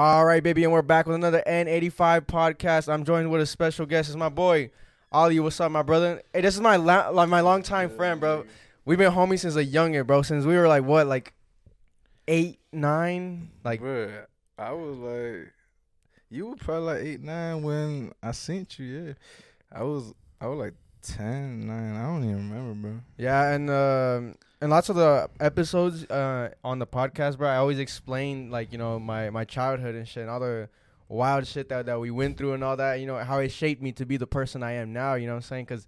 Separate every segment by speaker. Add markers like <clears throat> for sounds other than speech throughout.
Speaker 1: All right, baby, and we're back with another N85 podcast. I'm joined with a special guest. It's my boy, Ali. What's up, my brother? Hey, this is my la- like my longtime friend, bro. We've been homies since a younger, bro. Since we were like what, like eight, nine, like
Speaker 2: Bruh, I was like, you were probably like eight, nine when I sent you. Yeah, I was, I was like 10, 9. I don't even remember, bro.
Speaker 1: yeah. And um, and lots of the episodes uh on the podcast, bro. I always explain like you know my my childhood and shit, and all the wild shit that that we went through and all that. You know how it shaped me to be the person I am now. You know what I'm saying? Because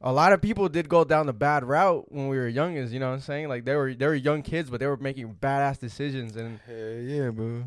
Speaker 1: a lot of people did go down the bad route when we were youngins. You know what I'm saying? Like they were they were young kids, but they were making badass decisions, and
Speaker 2: Hell yeah, bro.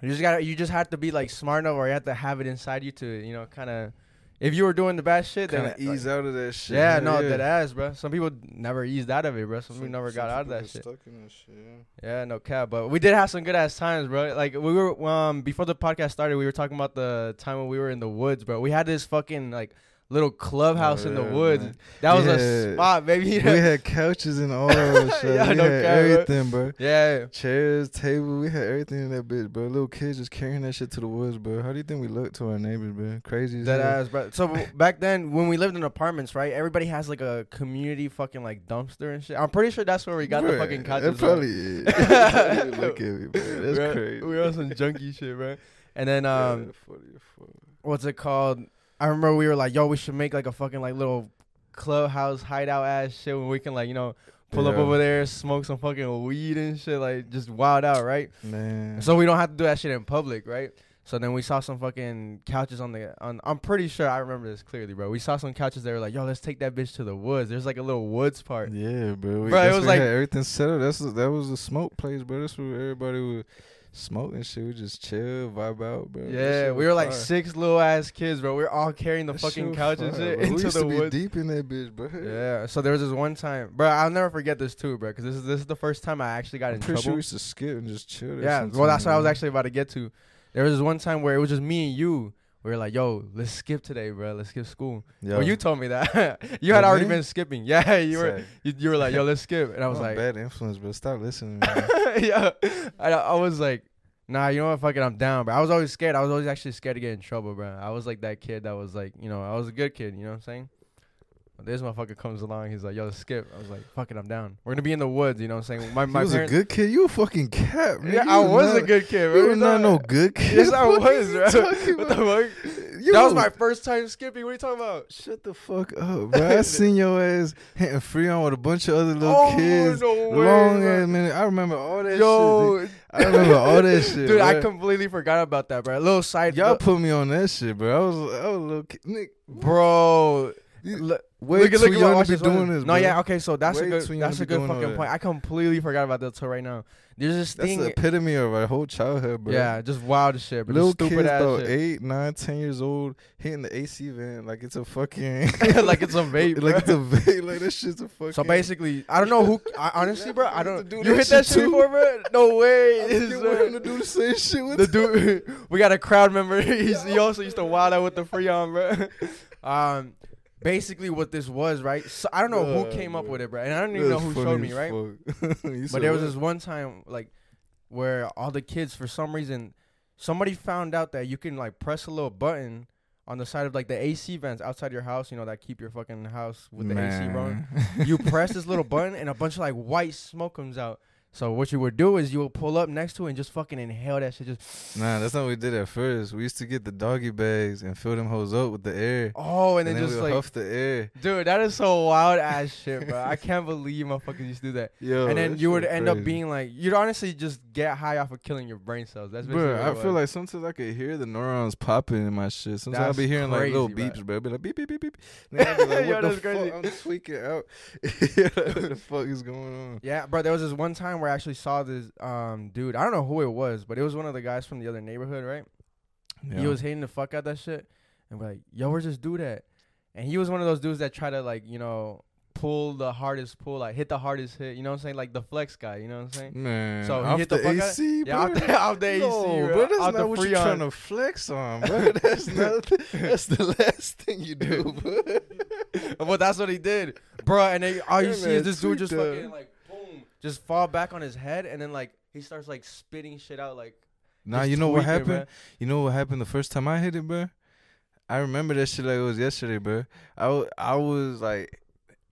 Speaker 1: you just got you just have to be like smart enough, or you have to have it inside you to you know kind of. If you were doing the bad shit, then
Speaker 2: ease out of that shit.
Speaker 1: yeah,
Speaker 2: Hell
Speaker 1: no,
Speaker 2: yeah.
Speaker 1: that ass, bro. Some people never eased out of it, bro. Some, people never got out of that shit.
Speaker 2: Stuck in that shit. Yeah.
Speaker 1: Yeah, no cap. But we did have some good ass times, bro. Like we were um before the podcast started, we were talking about the time when we were in the woods, bro. We had this fucking like little clubhouse in the
Speaker 2: yeah,
Speaker 1: woods.
Speaker 2: man.
Speaker 1: That was a spot, baby.
Speaker 2: we had couches and all that <laughs> shit.
Speaker 1: Yeah,
Speaker 2: we
Speaker 1: no
Speaker 2: had
Speaker 1: cap, bro.
Speaker 2: everything, bro.
Speaker 1: yeah.
Speaker 2: Chairs, table, we had everything in that bitch, bro. Little kids just carrying that shit to the woods, bro. How do you think we look to our neighbors, bro? Crazy as
Speaker 1: That ass, bro. So <laughs> back then, when we lived in apartments, right? Everybody has like a community fucking like dumpster and shit. I'm pretty sure that's where we got the fucking couches.
Speaker 2: That
Speaker 1: bro. <laughs>
Speaker 2: probably is. look at me, bro. That's
Speaker 1: We're-
Speaker 2: crazy.
Speaker 1: We on some junky shit, bro. And then um,
Speaker 2: Yeah, funny as fuck.
Speaker 1: what's it called? I remember we were like, yo, we should make like a fucking like little clubhouse hideout ass shit where we can like, you know, pull up over there, smoke some fucking weed and shit, like just wild out, right?
Speaker 2: man.
Speaker 1: So we don't have to do that shit in public, right? So then we saw some fucking couches on the on I'm pretty sure I remember this clearly, bro. We saw some couches that were like, yo, let's take that bitch to the woods. There's like a little woods part.
Speaker 2: yeah, bro. We,
Speaker 1: Bro, it was like-
Speaker 2: had everything set up. That's that was a smoke place, bro. That's where everybody would smoke and shit. We just chill, vibe out, bro.
Speaker 1: Yeah, we were like
Speaker 2: fire.
Speaker 1: six little ass kids, bro. We were all carrying the
Speaker 2: That
Speaker 1: fucking couch
Speaker 2: was
Speaker 1: and shit
Speaker 2: bro. we
Speaker 1: into
Speaker 2: used
Speaker 1: the
Speaker 2: to be
Speaker 1: woods.
Speaker 2: deep in that bitch, bro.
Speaker 1: Yeah. So there was this one time, bro. I'll never forget this too, bro, because this is this is the first time I actually got
Speaker 2: I'm
Speaker 1: in
Speaker 2: pretty
Speaker 1: trouble.
Speaker 2: sure we used to skip and just chill.
Speaker 1: yeah. Well, that's what I was actually about to get to. There was this one time where it was just me and you. We were like, "Yo, let's skip today, bro. Let's skip school."
Speaker 2: Yeah.
Speaker 1: Well, you told me that. <laughs> you had already been skipping. <laughs> Yeah, you were. You, you were like, "Yo, let's skip," and I was
Speaker 2: I'm a
Speaker 1: like,
Speaker 2: bad influence, bro. Stop listening. <laughs>
Speaker 1: "Yeah." I, I was like, "Nah, you know what? Fuck it, I'm down." But I was always scared. I was always actually scared to get in trouble, bro. I was like that kid that was like, you know, I was a good kid. You know what I'm saying? But this motherfucker comes along. He's like, "Yo, skip." I was like, "Fuck it, I'm down." We're gonna be in the woods. You know what I'm saying? <laughs> My
Speaker 2: you
Speaker 1: my
Speaker 2: was
Speaker 1: parents.
Speaker 2: a good kid. You a fucking cat, man.
Speaker 1: yeah,
Speaker 2: You
Speaker 1: I was a good kid.
Speaker 2: You
Speaker 1: bro.
Speaker 2: were not no good kid.
Speaker 1: Yes, I
Speaker 2: What
Speaker 1: was,
Speaker 2: you
Speaker 1: bro. <laughs> What the fuck?
Speaker 2: You
Speaker 1: That was my first time skipping. What are you talking about?
Speaker 2: Shut the fuck up, bro. I <laughs> seen your ass hitting Freon with a bunch of other little
Speaker 1: oh,
Speaker 2: kids.
Speaker 1: no way,
Speaker 2: Long
Speaker 1: bro.
Speaker 2: ass man. I remember all that shit.
Speaker 1: Yo,
Speaker 2: dude. I remember all that shit.
Speaker 1: dude, I completely forgot about that, bro. A little side,
Speaker 2: Y'all
Speaker 1: look-
Speaker 2: put me on that shit, bro. I was, I was a little kid. Nick,
Speaker 1: bro.
Speaker 2: You,
Speaker 1: Look,
Speaker 2: way
Speaker 1: look,
Speaker 2: too
Speaker 1: look at
Speaker 2: young
Speaker 1: watch
Speaker 2: be doing
Speaker 1: this.
Speaker 2: this,
Speaker 1: No,
Speaker 2: bro.
Speaker 1: yeah, okay, so that's
Speaker 2: Way
Speaker 1: a good, that's a good fucking point. I completely forgot about that till right now. There's this
Speaker 2: That's
Speaker 1: thing,
Speaker 2: the epitome of our whole childhood, bro.
Speaker 1: yeah, just wild shit, but
Speaker 2: Little
Speaker 1: just stupid
Speaker 2: kids
Speaker 1: ass
Speaker 2: about
Speaker 1: shit.
Speaker 2: eight, nine, ten years old hitting the AC vent like it's a fucking <laughs>
Speaker 1: like it's a <laughs> vape,
Speaker 2: like it's a vape, like that shit's a fucking.
Speaker 1: So basically, I don't know who. <laughs> I, honestly, bro, I don't.
Speaker 2: do
Speaker 1: You
Speaker 2: that
Speaker 1: hit that
Speaker 2: shit
Speaker 1: shit
Speaker 2: too?
Speaker 1: before, bro? No way.
Speaker 2: I
Speaker 1: It's,
Speaker 2: was him to do the same shit with
Speaker 1: the dude, we got a crowd member. He's, he also used to wild out with the free Freon, bro. Um, basically, what this was, right? So I don't know who came up with it, bro, and I don't even know who showed me, right? <laughs> But there was this one time, like, where all the kids, for some reason, somebody found out that you can like press a little button on the side of like the AC vents outside your house, you know, that keep your fucking house with the AC running. <laughs> You press this little button, and a bunch of like white smoke comes out. So what you would do is you would pull up next to it and just fucking inhale that shit. Just
Speaker 2: Nah, that's not what we did at first. We used to get the doggy bags and fill them hoes up with the air.
Speaker 1: oh, and,
Speaker 2: and
Speaker 1: then,
Speaker 2: then
Speaker 1: just like,
Speaker 2: huff the air.
Speaker 1: dude, that is so wild ass shit, bro. I can't believe motherfuckers used to do that. <laughs>
Speaker 2: Yo,
Speaker 1: and then you would end up being like, you'd honestly just get high off of killing your brain cells. That's basically
Speaker 2: Bro,
Speaker 1: what
Speaker 2: I
Speaker 1: it
Speaker 2: feel like sometimes I could hear the neurons popping in my shit. Sometimes I'll be hearing like little
Speaker 1: crazy,
Speaker 2: beeps, bro. I'll be like beep beep beep beep. Then <laughs> I'll be like,
Speaker 1: Yo,
Speaker 2: what the
Speaker 1: that's crazy.
Speaker 2: fuck? I'm tweaking out. <laughs> yeah, what the fuck is going on?
Speaker 1: Yeah, bro. There was this one time where I actually saw this um dude. I don't know who it was, but it was one of the guys from the other neighborhood, right? He was hating the fuck out that shit, and we're like, "Yo, where's this dude at?" And he was one of those dudes that try to like, you know, pull the hardest pull, like hit the hardest hit. You know what I'm saying? Like the flex guy. You know what I'm saying?
Speaker 2: Man,
Speaker 1: So he
Speaker 2: off
Speaker 1: hit the
Speaker 2: the,
Speaker 1: fuck out-
Speaker 2: AC,
Speaker 1: Yeah, out
Speaker 2: bro.
Speaker 1: the, out the AC,
Speaker 2: no,
Speaker 1: bro.
Speaker 2: bro, that's
Speaker 1: out the
Speaker 2: not what you're trying to flex on, bro. <laughs> That's not. <laughs> That's the last thing you do, bro.
Speaker 1: Well, that's what he did, bro. And then all you
Speaker 2: Yeah,
Speaker 1: see
Speaker 2: man,
Speaker 1: is this dude just
Speaker 2: that.
Speaker 1: fucking like just fall back on his head, and then like he starts like spitting shit out like.
Speaker 2: Nah, you know what happened? You know what happened the first time I hit it, bro? I remember that shit like it was yesterday, bro. I, w- I was like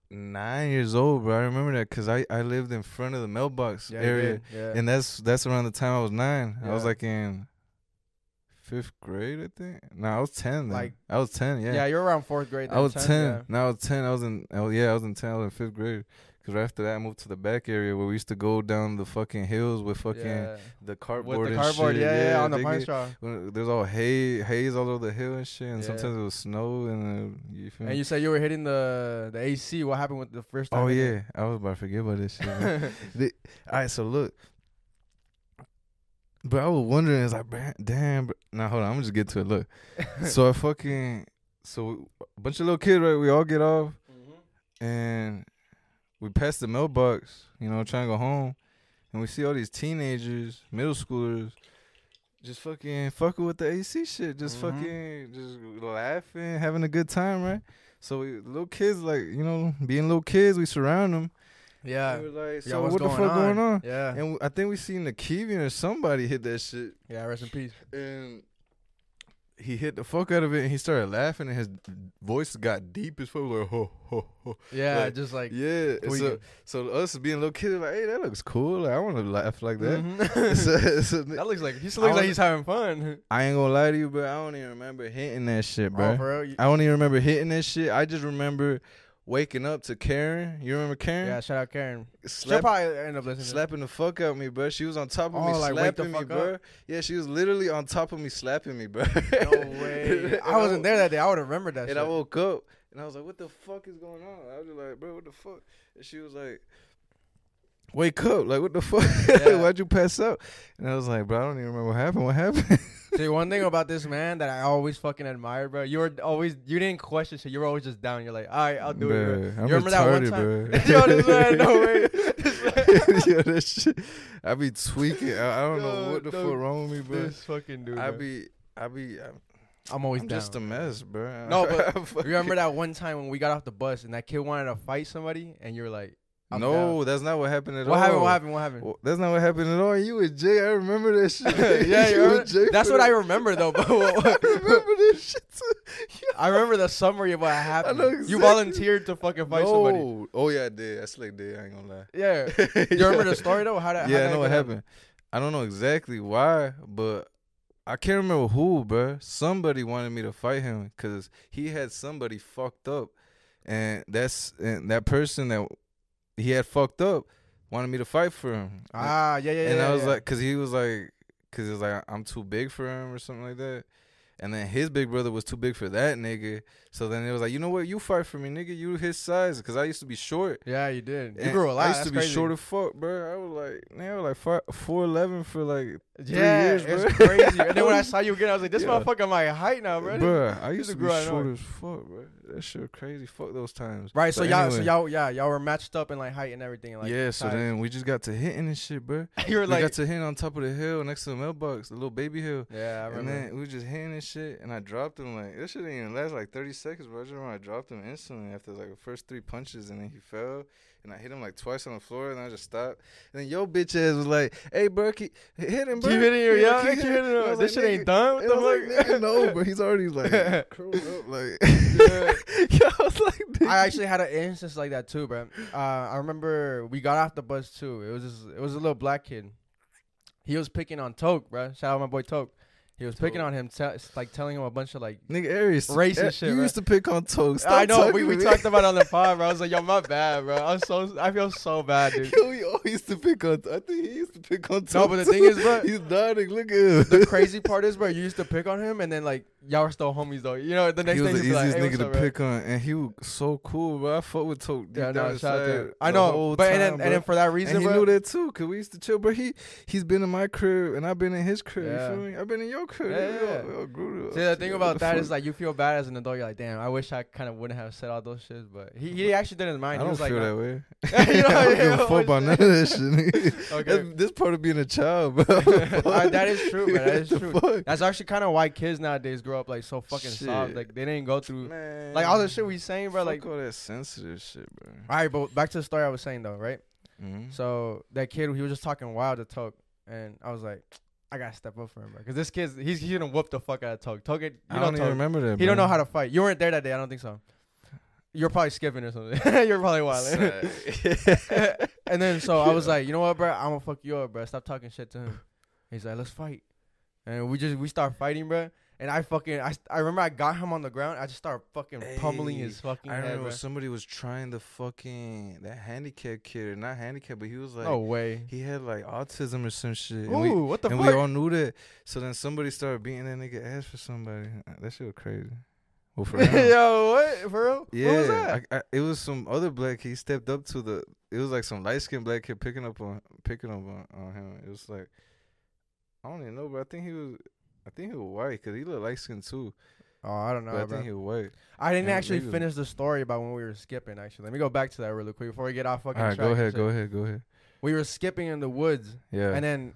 Speaker 2: nine years old, bro. I remember that because I, I lived in front of the mailbox
Speaker 1: Yeah,
Speaker 2: area,
Speaker 1: yeah.
Speaker 2: and that's that's around the time I was nine. I was like in fifth grade, I think. No, I was ten. Then.
Speaker 1: Like-
Speaker 2: I was ten. Yeah,
Speaker 1: yeah, you're around fourth grade.
Speaker 2: I was
Speaker 1: 10,
Speaker 2: ten.
Speaker 1: yeah.
Speaker 2: No, I was ten. I was in. Oh yeah, I was in ten. I was in fifth grade. Cause right after that, I moved to the back area where we used to go down the fucking hills with fucking
Speaker 1: Yeah.
Speaker 2: the cardboard
Speaker 1: With the
Speaker 2: and
Speaker 1: cardboard,
Speaker 2: shit.
Speaker 1: yeah, yeah, on the pine straw.
Speaker 2: there's all hay, haze all over the hill and shit, and
Speaker 1: Yeah.
Speaker 2: sometimes it was snow and uh, you feel
Speaker 1: And
Speaker 2: me?
Speaker 1: you said you were hitting the the AC. What happened with the first time?
Speaker 2: Oh yeah, I was about to forget about this shit. <laughs> The- all right, so look, but I was wondering, it's like, damn. Bro. Now hold on, I'm gonna just get to it. Look, <laughs> so I fucking, so a bunch of little kids, right? We all get off
Speaker 1: Mhm.
Speaker 2: and we pass the mailbox, you know, trying to go home, and we see all these teenagers, middle schoolers, just fucking fucking with the AC shit, just
Speaker 1: Mhm.
Speaker 2: fucking just laughing, having a good time, right? So we, little kids, like you know, being little kids, we surround them.
Speaker 1: Yeah.
Speaker 2: we were like,
Speaker 1: Yeah,
Speaker 2: so
Speaker 1: what's
Speaker 2: what the
Speaker 1: going
Speaker 2: fuck going on?
Speaker 1: Yeah.
Speaker 2: And I think we seen the Kevian or somebody hit that shit,
Speaker 1: Yeah. Rest in peace.
Speaker 2: and he hit the fuck out of it, and he started laughing, and his voice got deep as fuck, like <laughs> ho ho ho.
Speaker 1: Yeah.
Speaker 2: Like,
Speaker 1: just like.
Speaker 2: Yeah, so so us being little kids, like, hey, that looks cool. Like, I want to laugh like that.
Speaker 1: Mhm. <laughs>
Speaker 2: so, so <laughs>
Speaker 1: that looks like he still looks like he's having fun.
Speaker 2: I ain't gonna lie to you, but I don't even remember hitting that shit, bro.
Speaker 1: Oh? You-
Speaker 2: I don't even remember hitting that shit. I just remember waking up to Karen. You remember Karen?
Speaker 1: Yeah. Shout out Karen. She'll probably end up listening.
Speaker 2: slapping the fuck out of me, bro. She was on top of me,
Speaker 1: Oh, like,
Speaker 2: slapping me, bro. Yeah, she was literally on top of me, slapping me, bro.
Speaker 1: No <laughs> way. I wasn't there that day. I would have remembered that.
Speaker 2: And
Speaker 1: shit.
Speaker 2: I woke up and I was like, "What the fuck is going on?" I was like, "Bro, what the fuck?" And she was like, "Wake up! Like, what the fuck? <laughs>
Speaker 1: Yeah.
Speaker 2: Why'd you pass out?" And I was like, "Bro, I don't even remember what happened. What happened?" <laughs>
Speaker 1: See, one thing about this man that I always fucking admired, bro. You were always you didn't question shit. You were always just down. You're like, all right, I'll do it. Bro.
Speaker 2: I'm
Speaker 1: You remember that one time?
Speaker 2: bro.
Speaker 1: Yo, this man, no way. <laughs>
Speaker 2: Yo, that shit. I be tweaking. I, I don't know what the fuck wrong with me, bro.
Speaker 1: This fucking dude.
Speaker 2: I
Speaker 1: bro.
Speaker 2: be, I be, I'm,
Speaker 1: I'm always
Speaker 2: I'm just a mess, bro.
Speaker 1: No, but Remember that one time when we got off the bus and that kid wanted to fight somebody, and you were like, I'm
Speaker 2: no, that's not what happened at all.
Speaker 1: What
Speaker 2: all.
Speaker 1: happened? What happened? What happened?
Speaker 2: Well, that's not what happened at all. You and Jay, I remember that <laughs> shit.
Speaker 1: yeah, you <laughs>
Speaker 2: You Jay
Speaker 1: that's what I remember though. But <laughs>
Speaker 2: I remember this shit too.
Speaker 1: I remember the summary of what happened.
Speaker 2: know
Speaker 1: You volunteered to fucking fight somebody.
Speaker 2: no. Oh yeah, I did. I slick did. I ain't gonna lie.
Speaker 1: Yeah. You remember the story though? How that? Happened?
Speaker 2: Yeah,
Speaker 1: how
Speaker 2: I know what
Speaker 1: even
Speaker 2: happened. I don't know exactly why, but I can't remember who, bruh. Somebody wanted me to fight him because he had somebody fucked up, and that's and that person that he had fucked up wanted me to fight for him.
Speaker 1: Ah, yeah, yeah, yeah.
Speaker 2: and I was
Speaker 1: yeah.
Speaker 2: like, cause he was like, cause he was like, I'm too big for him or something like that. And then his big brother was too big for that nigga. So then it was like, you know what? You fight for me, nigga. You his size. Cause I used to be short.
Speaker 1: yeah, you did. You
Speaker 2: And
Speaker 1: grew a lot.
Speaker 2: I used
Speaker 1: That's
Speaker 2: to be
Speaker 1: crazy.
Speaker 2: short as fuck, bro. I was like, man, I was like four eleven for like,
Speaker 1: Yeah,
Speaker 2: years,
Speaker 1: it's crazy. And then when I <laughs> saw you again, I was like, this
Speaker 2: Yeah.
Speaker 1: motherfucker my height now, bro.
Speaker 2: bro. I
Speaker 1: used
Speaker 2: used
Speaker 1: to
Speaker 2: to be
Speaker 1: grow
Speaker 2: short as fuck, bro. That shit crazy. Fuck those times.
Speaker 1: Right, so y'all, so y'all, yeah, y'all were matched up in like height and everything. and, Like,
Speaker 2: yeah. So
Speaker 1: size.
Speaker 2: then we just got to hitting and shit, bro. <laughs>
Speaker 1: you were
Speaker 2: we
Speaker 1: like,
Speaker 2: got to hitting on top of the hill next to the mailbox, the little baby hill.
Speaker 1: yeah, I
Speaker 2: And
Speaker 1: remember.
Speaker 2: then we just hitting and shit, and I dropped him like this shit didn't even last like thirty seconds, bro. I just remember I dropped him instantly after like the first three punches, and then he fell, and I hit him like twice on the floor, and I just stopped. And then your bitch ass was like, "Hey, bro, keep, hit him, bro.
Speaker 1: Keep hitting you, yeah.
Speaker 2: keep
Speaker 1: Keep hitting him.
Speaker 2: And I was
Speaker 1: This
Speaker 2: like,
Speaker 1: shit ain't done. What
Speaker 2: I
Speaker 1: the
Speaker 2: was like, "Nigga, no, but He's already like <laughs> curled up, like.
Speaker 1: Yeah. <laughs> <laughs>
Speaker 2: yeah, I was like, nigga.
Speaker 1: I actually had an instance like that too, bro. Uh, I remember we got off the bus too. It was just, it was a little black kid. He was picking on Toke, bro. Shout out my boy Toke. He was picking on him, te- like telling him a bunch of like.
Speaker 2: Nigga, Aries,
Speaker 1: Racist shit,
Speaker 2: You
Speaker 1: bro.
Speaker 2: used to pick on toast.
Speaker 1: I know we, we talked about it on the pod, bro. I was like, <laughs> yo, my bad, bro. I'm so I feel so bad, dude.
Speaker 2: Yo, we all used to pick on. I think he used to pick on.
Speaker 1: No, but the thing is, bro, <laughs>
Speaker 2: he's nodding. Look at him.
Speaker 1: the crazy <laughs> part is, bro, you used to pick on him, and then like y'all were still homies though. You know, the next
Speaker 2: he was
Speaker 1: day
Speaker 2: the
Speaker 1: he'd be like,
Speaker 2: easiest
Speaker 1: hey,
Speaker 2: nigga
Speaker 1: what's
Speaker 2: to
Speaker 1: bro?
Speaker 2: pick on, and he was so cool, bro. I fuck with Toke deep
Speaker 1: Yeah,
Speaker 2: down
Speaker 1: no, shout out to
Speaker 2: inside.
Speaker 1: I know,
Speaker 2: whole
Speaker 1: but and then and then for that reason,
Speaker 2: and he
Speaker 1: bro,
Speaker 2: knew that too, cause we used to chill. But he he's been in my crib, and I've been in his crib.
Speaker 1: Yeah.
Speaker 2: You feel me? I've been in your crib.
Speaker 1: Yeah,
Speaker 2: We all-
Speaker 1: yeah.
Speaker 2: we all.
Speaker 1: See, the thing about that is like you feel bad as an adult. You're like, damn, I wish I kind of wouldn't have said all those shits. But he, he actually didn't
Speaker 2: I
Speaker 1: mind. he
Speaker 2: don't
Speaker 1: was like,
Speaker 2: feel
Speaker 1: nah.
Speaker 2: that way. <laughs> <laughs>
Speaker 1: You know,
Speaker 2: I don't give a fuck about none of that shit. <laughs>
Speaker 1: Okay.
Speaker 2: That's, this part of being a child, bro.
Speaker 1: Uh, that is true, man. That is true.
Speaker 2: fuck?
Speaker 1: That's actually kind of why kids nowadays grow up like so fucking soft. Like they didn't go through
Speaker 2: Man,
Speaker 1: like all the shit we saying, bro.
Speaker 2: fuck
Speaker 1: Like,
Speaker 2: all that sensitive shit, bro.
Speaker 1: all right, but back to the story I was saying though, right?
Speaker 2: Mhm.
Speaker 1: So that kid, he was just talking wild to talk, and I was like, I gotta step up for him, bro. Because this kid's he's he's gonna whoop the fuck out of Tug. Tug, you
Speaker 2: I don't even remember that.
Speaker 1: He
Speaker 2: bro.
Speaker 1: don't know how to fight. You weren't there that day. I don't think so. You're probably skipping or something. <laughs> You're probably wild. <laughs> and then so I was <laughs> like, you know what, bro? I'm gonna fuck you up, bro. Stop talking shit to him. He's like, let's fight. And we just we start fighting, bro. And I fucking I, I remember I got him on the ground. I just started fucking pummeling his fucking
Speaker 2: I
Speaker 1: head.
Speaker 2: remember
Speaker 1: bro.
Speaker 2: somebody was trying to fucking that handicap kid, not handicap, but he was like,
Speaker 1: no way.
Speaker 2: he had like autism or some shit.
Speaker 1: Ooh,
Speaker 2: we,
Speaker 1: what the
Speaker 2: and
Speaker 1: fuck?
Speaker 2: we all knew that. So then somebody started beating that nigga ass for somebody. Uh, That shit was crazy. Well, for <laughs> him.
Speaker 1: Yo, what for real?
Speaker 2: Yeah,
Speaker 1: what was that?
Speaker 2: I, I, it was some other black kid. He stepped up to the. It was like some light skinned black kid picking up on picking up on, on him. It was like I don't even know, but I think he was. I think he was white because he looked light skinned too.
Speaker 1: oh, I don't know,
Speaker 2: but I
Speaker 1: bro.
Speaker 2: think he was white.
Speaker 1: I didn't actually finish the story about when we were skipping. Actually, let me go back to that really quick before we get off fucking
Speaker 2: All right,
Speaker 1: track.
Speaker 2: go ahead, go ahead, go ahead.
Speaker 1: We were skipping in the woods,
Speaker 2: Yeah.
Speaker 1: and then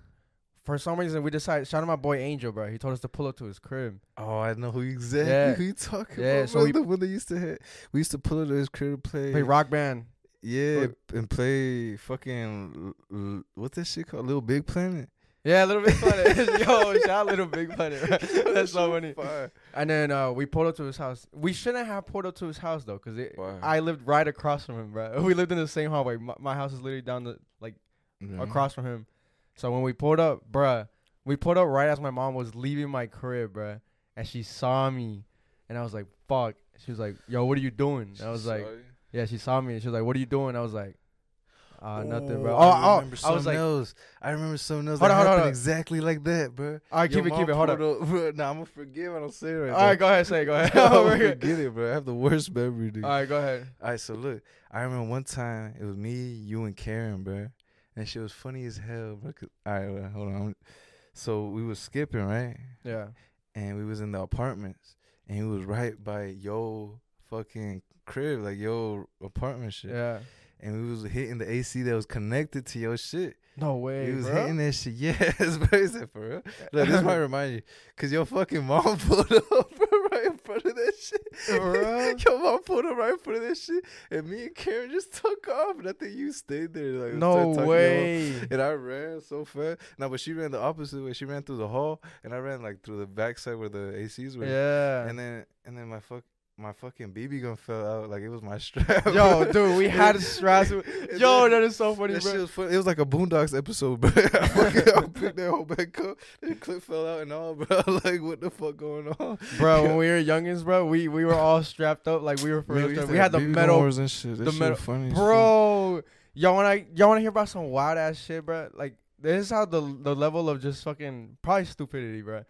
Speaker 1: for some reason we decided. Shout out my boy Angel, bro. He told us to pull up to his crib.
Speaker 2: oh, I know who exactly
Speaker 1: Yeah.
Speaker 2: who you talking
Speaker 1: Yeah,
Speaker 2: about.
Speaker 1: so
Speaker 2: So
Speaker 1: we-
Speaker 2: the one that used to have, we used to pull up to his crib to play.
Speaker 1: Play rock band.
Speaker 2: yeah, and play fucking what's that shit called? Little Big Planet.
Speaker 1: Yeah, a Little Big Planet. <laughs> <laughs> Yo, shout out Little Big Planet. <laughs> bro. That's so funny.
Speaker 2: Fire.
Speaker 1: And then uh, we pulled up to his house. We shouldn't have pulled up to his house though, cause it, I lived right across from him, bro. We lived in the same hallway. My, my house is literally down the like
Speaker 2: Yeah.
Speaker 1: across from him. So when we pulled up, bruh, we pulled up right as my mom was leaving my crib, bruh, and she saw me, and I was like, "Fuck." She was like, "Yo, what are you doing?" I was like, "Yeah." She saw me, and she was like, "What are you doing?" I was like, "Uh, nothing, bro."
Speaker 2: Oh,
Speaker 1: Oh,
Speaker 2: I
Speaker 1: oh,
Speaker 2: remember
Speaker 1: I was like,
Speaker 2: something else. I remember something else
Speaker 1: Hold on, hold on, on.
Speaker 2: exactly like that, bro.
Speaker 1: "All right, keep it, keep it, hold up."
Speaker 2: up. <laughs> Nah, I'm gonna forget what I'm saying right
Speaker 1: All right, go ahead, say, it, go <laughs> ahead.
Speaker 2: I'm gonna forget it, bro. I have the worst memory, dude.
Speaker 1: All right, go ahead.
Speaker 2: All right, so look, I remember one time it was me, you, and Karen, bro, and she was funny as hell, bro. all right, well, hold on. So we was skipping, right?
Speaker 1: Yeah.
Speaker 2: And we was in the apartments, and he was right by yo fucking crib, like yo apartment shit.
Speaker 1: Yeah.
Speaker 2: And we was hitting the AC that was connected to your shit.
Speaker 1: No way,
Speaker 2: he was
Speaker 1: bro.
Speaker 2: hitting that shit. <laughs> Yes, bro. That for real? Look, this might <laughs> remind you, cause your fucking mom <laughs> pulled up bro, right in front of that shit. Your mom pulled up right in front of that shit, and me and Karen just took off, and I think you stayed there. Like,
Speaker 1: No
Speaker 2: started talking to your mom.
Speaker 1: way.
Speaker 2: And I ran so fast. No, but she ran the opposite way. She ran through the hall, and I ran like through the backside where the ACs were.
Speaker 1: Yeah.
Speaker 2: And then, and then my fuck, my fucking BB gun fell out. Like it was my <laughs> strap.
Speaker 1: Yo, dude, we had <laughs> straps. Yo, that is so funny,
Speaker 2: that
Speaker 1: bro.
Speaker 2: was funny. It was like a Boondocks episode, bro. <laughs> I fucking picked that whole back up. The clip fell out and all, bro. like, what the fuck going on?
Speaker 1: bro, when we were youngins, bro, we we were all strapped up like we were for real. We had the metal,
Speaker 2: and shit. That
Speaker 1: the
Speaker 2: shit
Speaker 1: metal-
Speaker 2: funny,
Speaker 1: bro. Y'all wanna y'all wanna hear about some wild ass shit, bro? Like this is how the the level of just fucking probably stupidity, bro.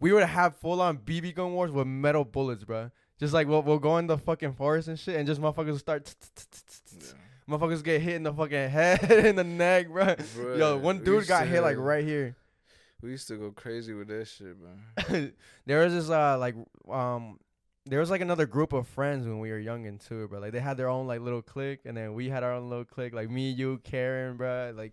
Speaker 1: We would have full on BB gun wars with metal bullets, bro. Just like we'll we'll go in the fucking forest and shit, and just motherfuckers will start. Motherfuckers get hit in the fucking <laughs> head, in the neck, bro. Yo, one dude got hit like right here.
Speaker 2: We used to go crazy with that shit, bro. <laughs>
Speaker 1: there was this uh like um there was like another group of friends when we were young and too, bro. Like they had their own like little clique, and then we had our own little clique. Like me, you, Karen, bro. Like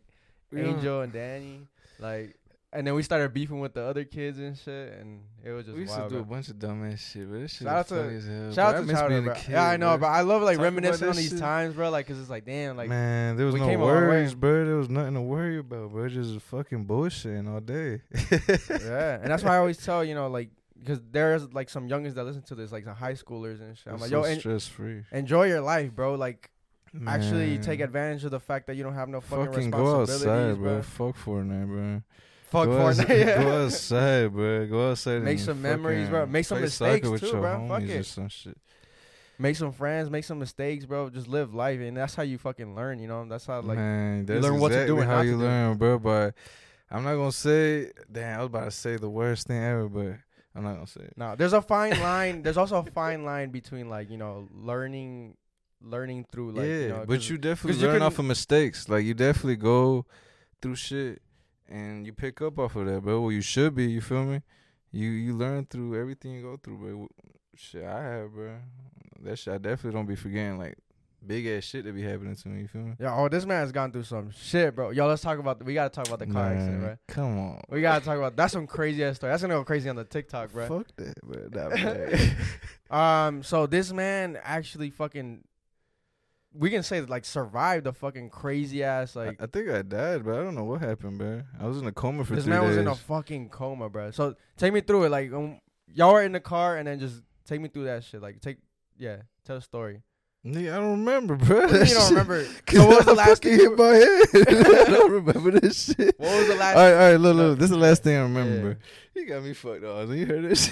Speaker 2: Yeah.
Speaker 1: Angel and Danny. Like, and then we started beefing with the other kids and shit, and it was just
Speaker 2: we used
Speaker 1: wild.
Speaker 2: to do a bunch of dumbass shit, but this shit
Speaker 1: Shout out
Speaker 2: was
Speaker 1: to-
Speaker 2: funny as hell.
Speaker 1: Shout
Speaker 2: bro.
Speaker 1: out to
Speaker 2: miss
Speaker 1: Chowder,
Speaker 2: being a
Speaker 1: bro.
Speaker 2: kid,
Speaker 1: yeah, I know,
Speaker 2: bro.
Speaker 1: but I love like
Speaker 2: Talk
Speaker 1: reminiscing on these
Speaker 2: shit.
Speaker 1: times, bro. Like, cause it's like, damn, like
Speaker 2: Man, there was no
Speaker 1: came a long way.
Speaker 2: worries, bro. There was nothing to worry about, bro. Just fucking bullshitting all day. <laughs>
Speaker 1: yeah. And that's why I always tell you know like because there's like some youngins that listen to this, like the high schoolers and shit. I'm
Speaker 2: It's
Speaker 1: like,
Speaker 2: so
Speaker 1: yo, en-
Speaker 2: stress free.
Speaker 1: enjoy your life, bro. Like, actually take advantage of the fact that you don't have no fucking,
Speaker 2: Fucking go outside,
Speaker 1: bro.
Speaker 2: bro. Fuck Fortnite, bro.
Speaker 1: Fuck
Speaker 2: go
Speaker 1: Fortnite. yeah. <laughs>
Speaker 2: go outside, bro. Go outside.
Speaker 1: Make some memories, bro. Make some mistakes too, bro. Fuck it.
Speaker 2: some shit.
Speaker 1: Make some friends, make some mistakes, bro. Just live life, and that's how you fucking learn. You know, that's how like
Speaker 2: Man, that's
Speaker 1: learn what to do
Speaker 2: exactly
Speaker 1: and
Speaker 2: how you learn, bro. But I'm not gonna say. Damn, I was about to say the worst thing ever, but I'm not gonna say it.
Speaker 1: no. There's a fine line. There's also a fine line between like you know learning, learning through like
Speaker 2: yeah,
Speaker 1: you know,
Speaker 2: but you definitely
Speaker 1: 'cause you
Speaker 2: learn
Speaker 1: can-
Speaker 2: off of mistakes. Like you definitely go through shit and you pick up off of that, bro. Well, you should be. You feel me? You you learn through everything you go through, bro. Shit, I have, bro. That shit, I definitely don't be forgetting like big ass shit that be happening to me. You feel me?
Speaker 1: Yeah, oh, this man's gone through some shit, bro. Yo, let's talk about. We gotta talk about the car accident,
Speaker 2: Man,
Speaker 1: right?
Speaker 2: Come on.
Speaker 1: We gotta talk about. That's some crazy ass story. That's gonna go crazy on the TikTok, bro.
Speaker 2: Fuck that, bro. Nah, <laughs> bro.
Speaker 1: Um, so this man actually fucking we can say like survived the fucking crazy ass like.
Speaker 2: I, I, think I died, but I don't know what happened, bro. I was in a coma for
Speaker 1: this
Speaker 2: three days.
Speaker 1: Man was in a fucking coma, bro. So take me through it, like um, y'all were in the car, and then just take me through that shit. Like take, yeah, tell a story.
Speaker 2: Yeah, I don't remember, bro.
Speaker 1: What you don't <laughs> remember? So what was the <laughs> last thing? Hit my head. <laughs>
Speaker 2: I don't remember this shit.
Speaker 1: What was the last?
Speaker 2: All right, all right, look, look. This is the last thing I remember, yeah. bro. You got me fucked up. You heard this?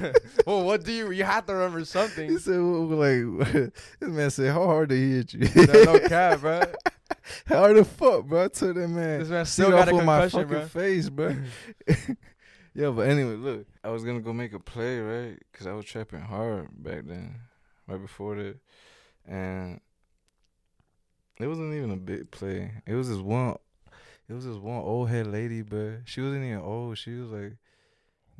Speaker 2: <laughs>
Speaker 1: well, what do you? You have to remember something.
Speaker 2: He said, well, like, <laughs> this man said, how hard did he hit you?
Speaker 1: no, no cap, <laughs> bro.
Speaker 2: how hard the fuck, bro? I told that man.
Speaker 1: This man still got a concussion,
Speaker 2: my fucking
Speaker 1: bro.
Speaker 2: face, bro. yeah, but anyway, look, I was gonna go make a play, right? Cause I was trapping hard back then, right before that, and it wasn't even a big play. It was this one. It was this one old head lady, but she wasn't even old. She was like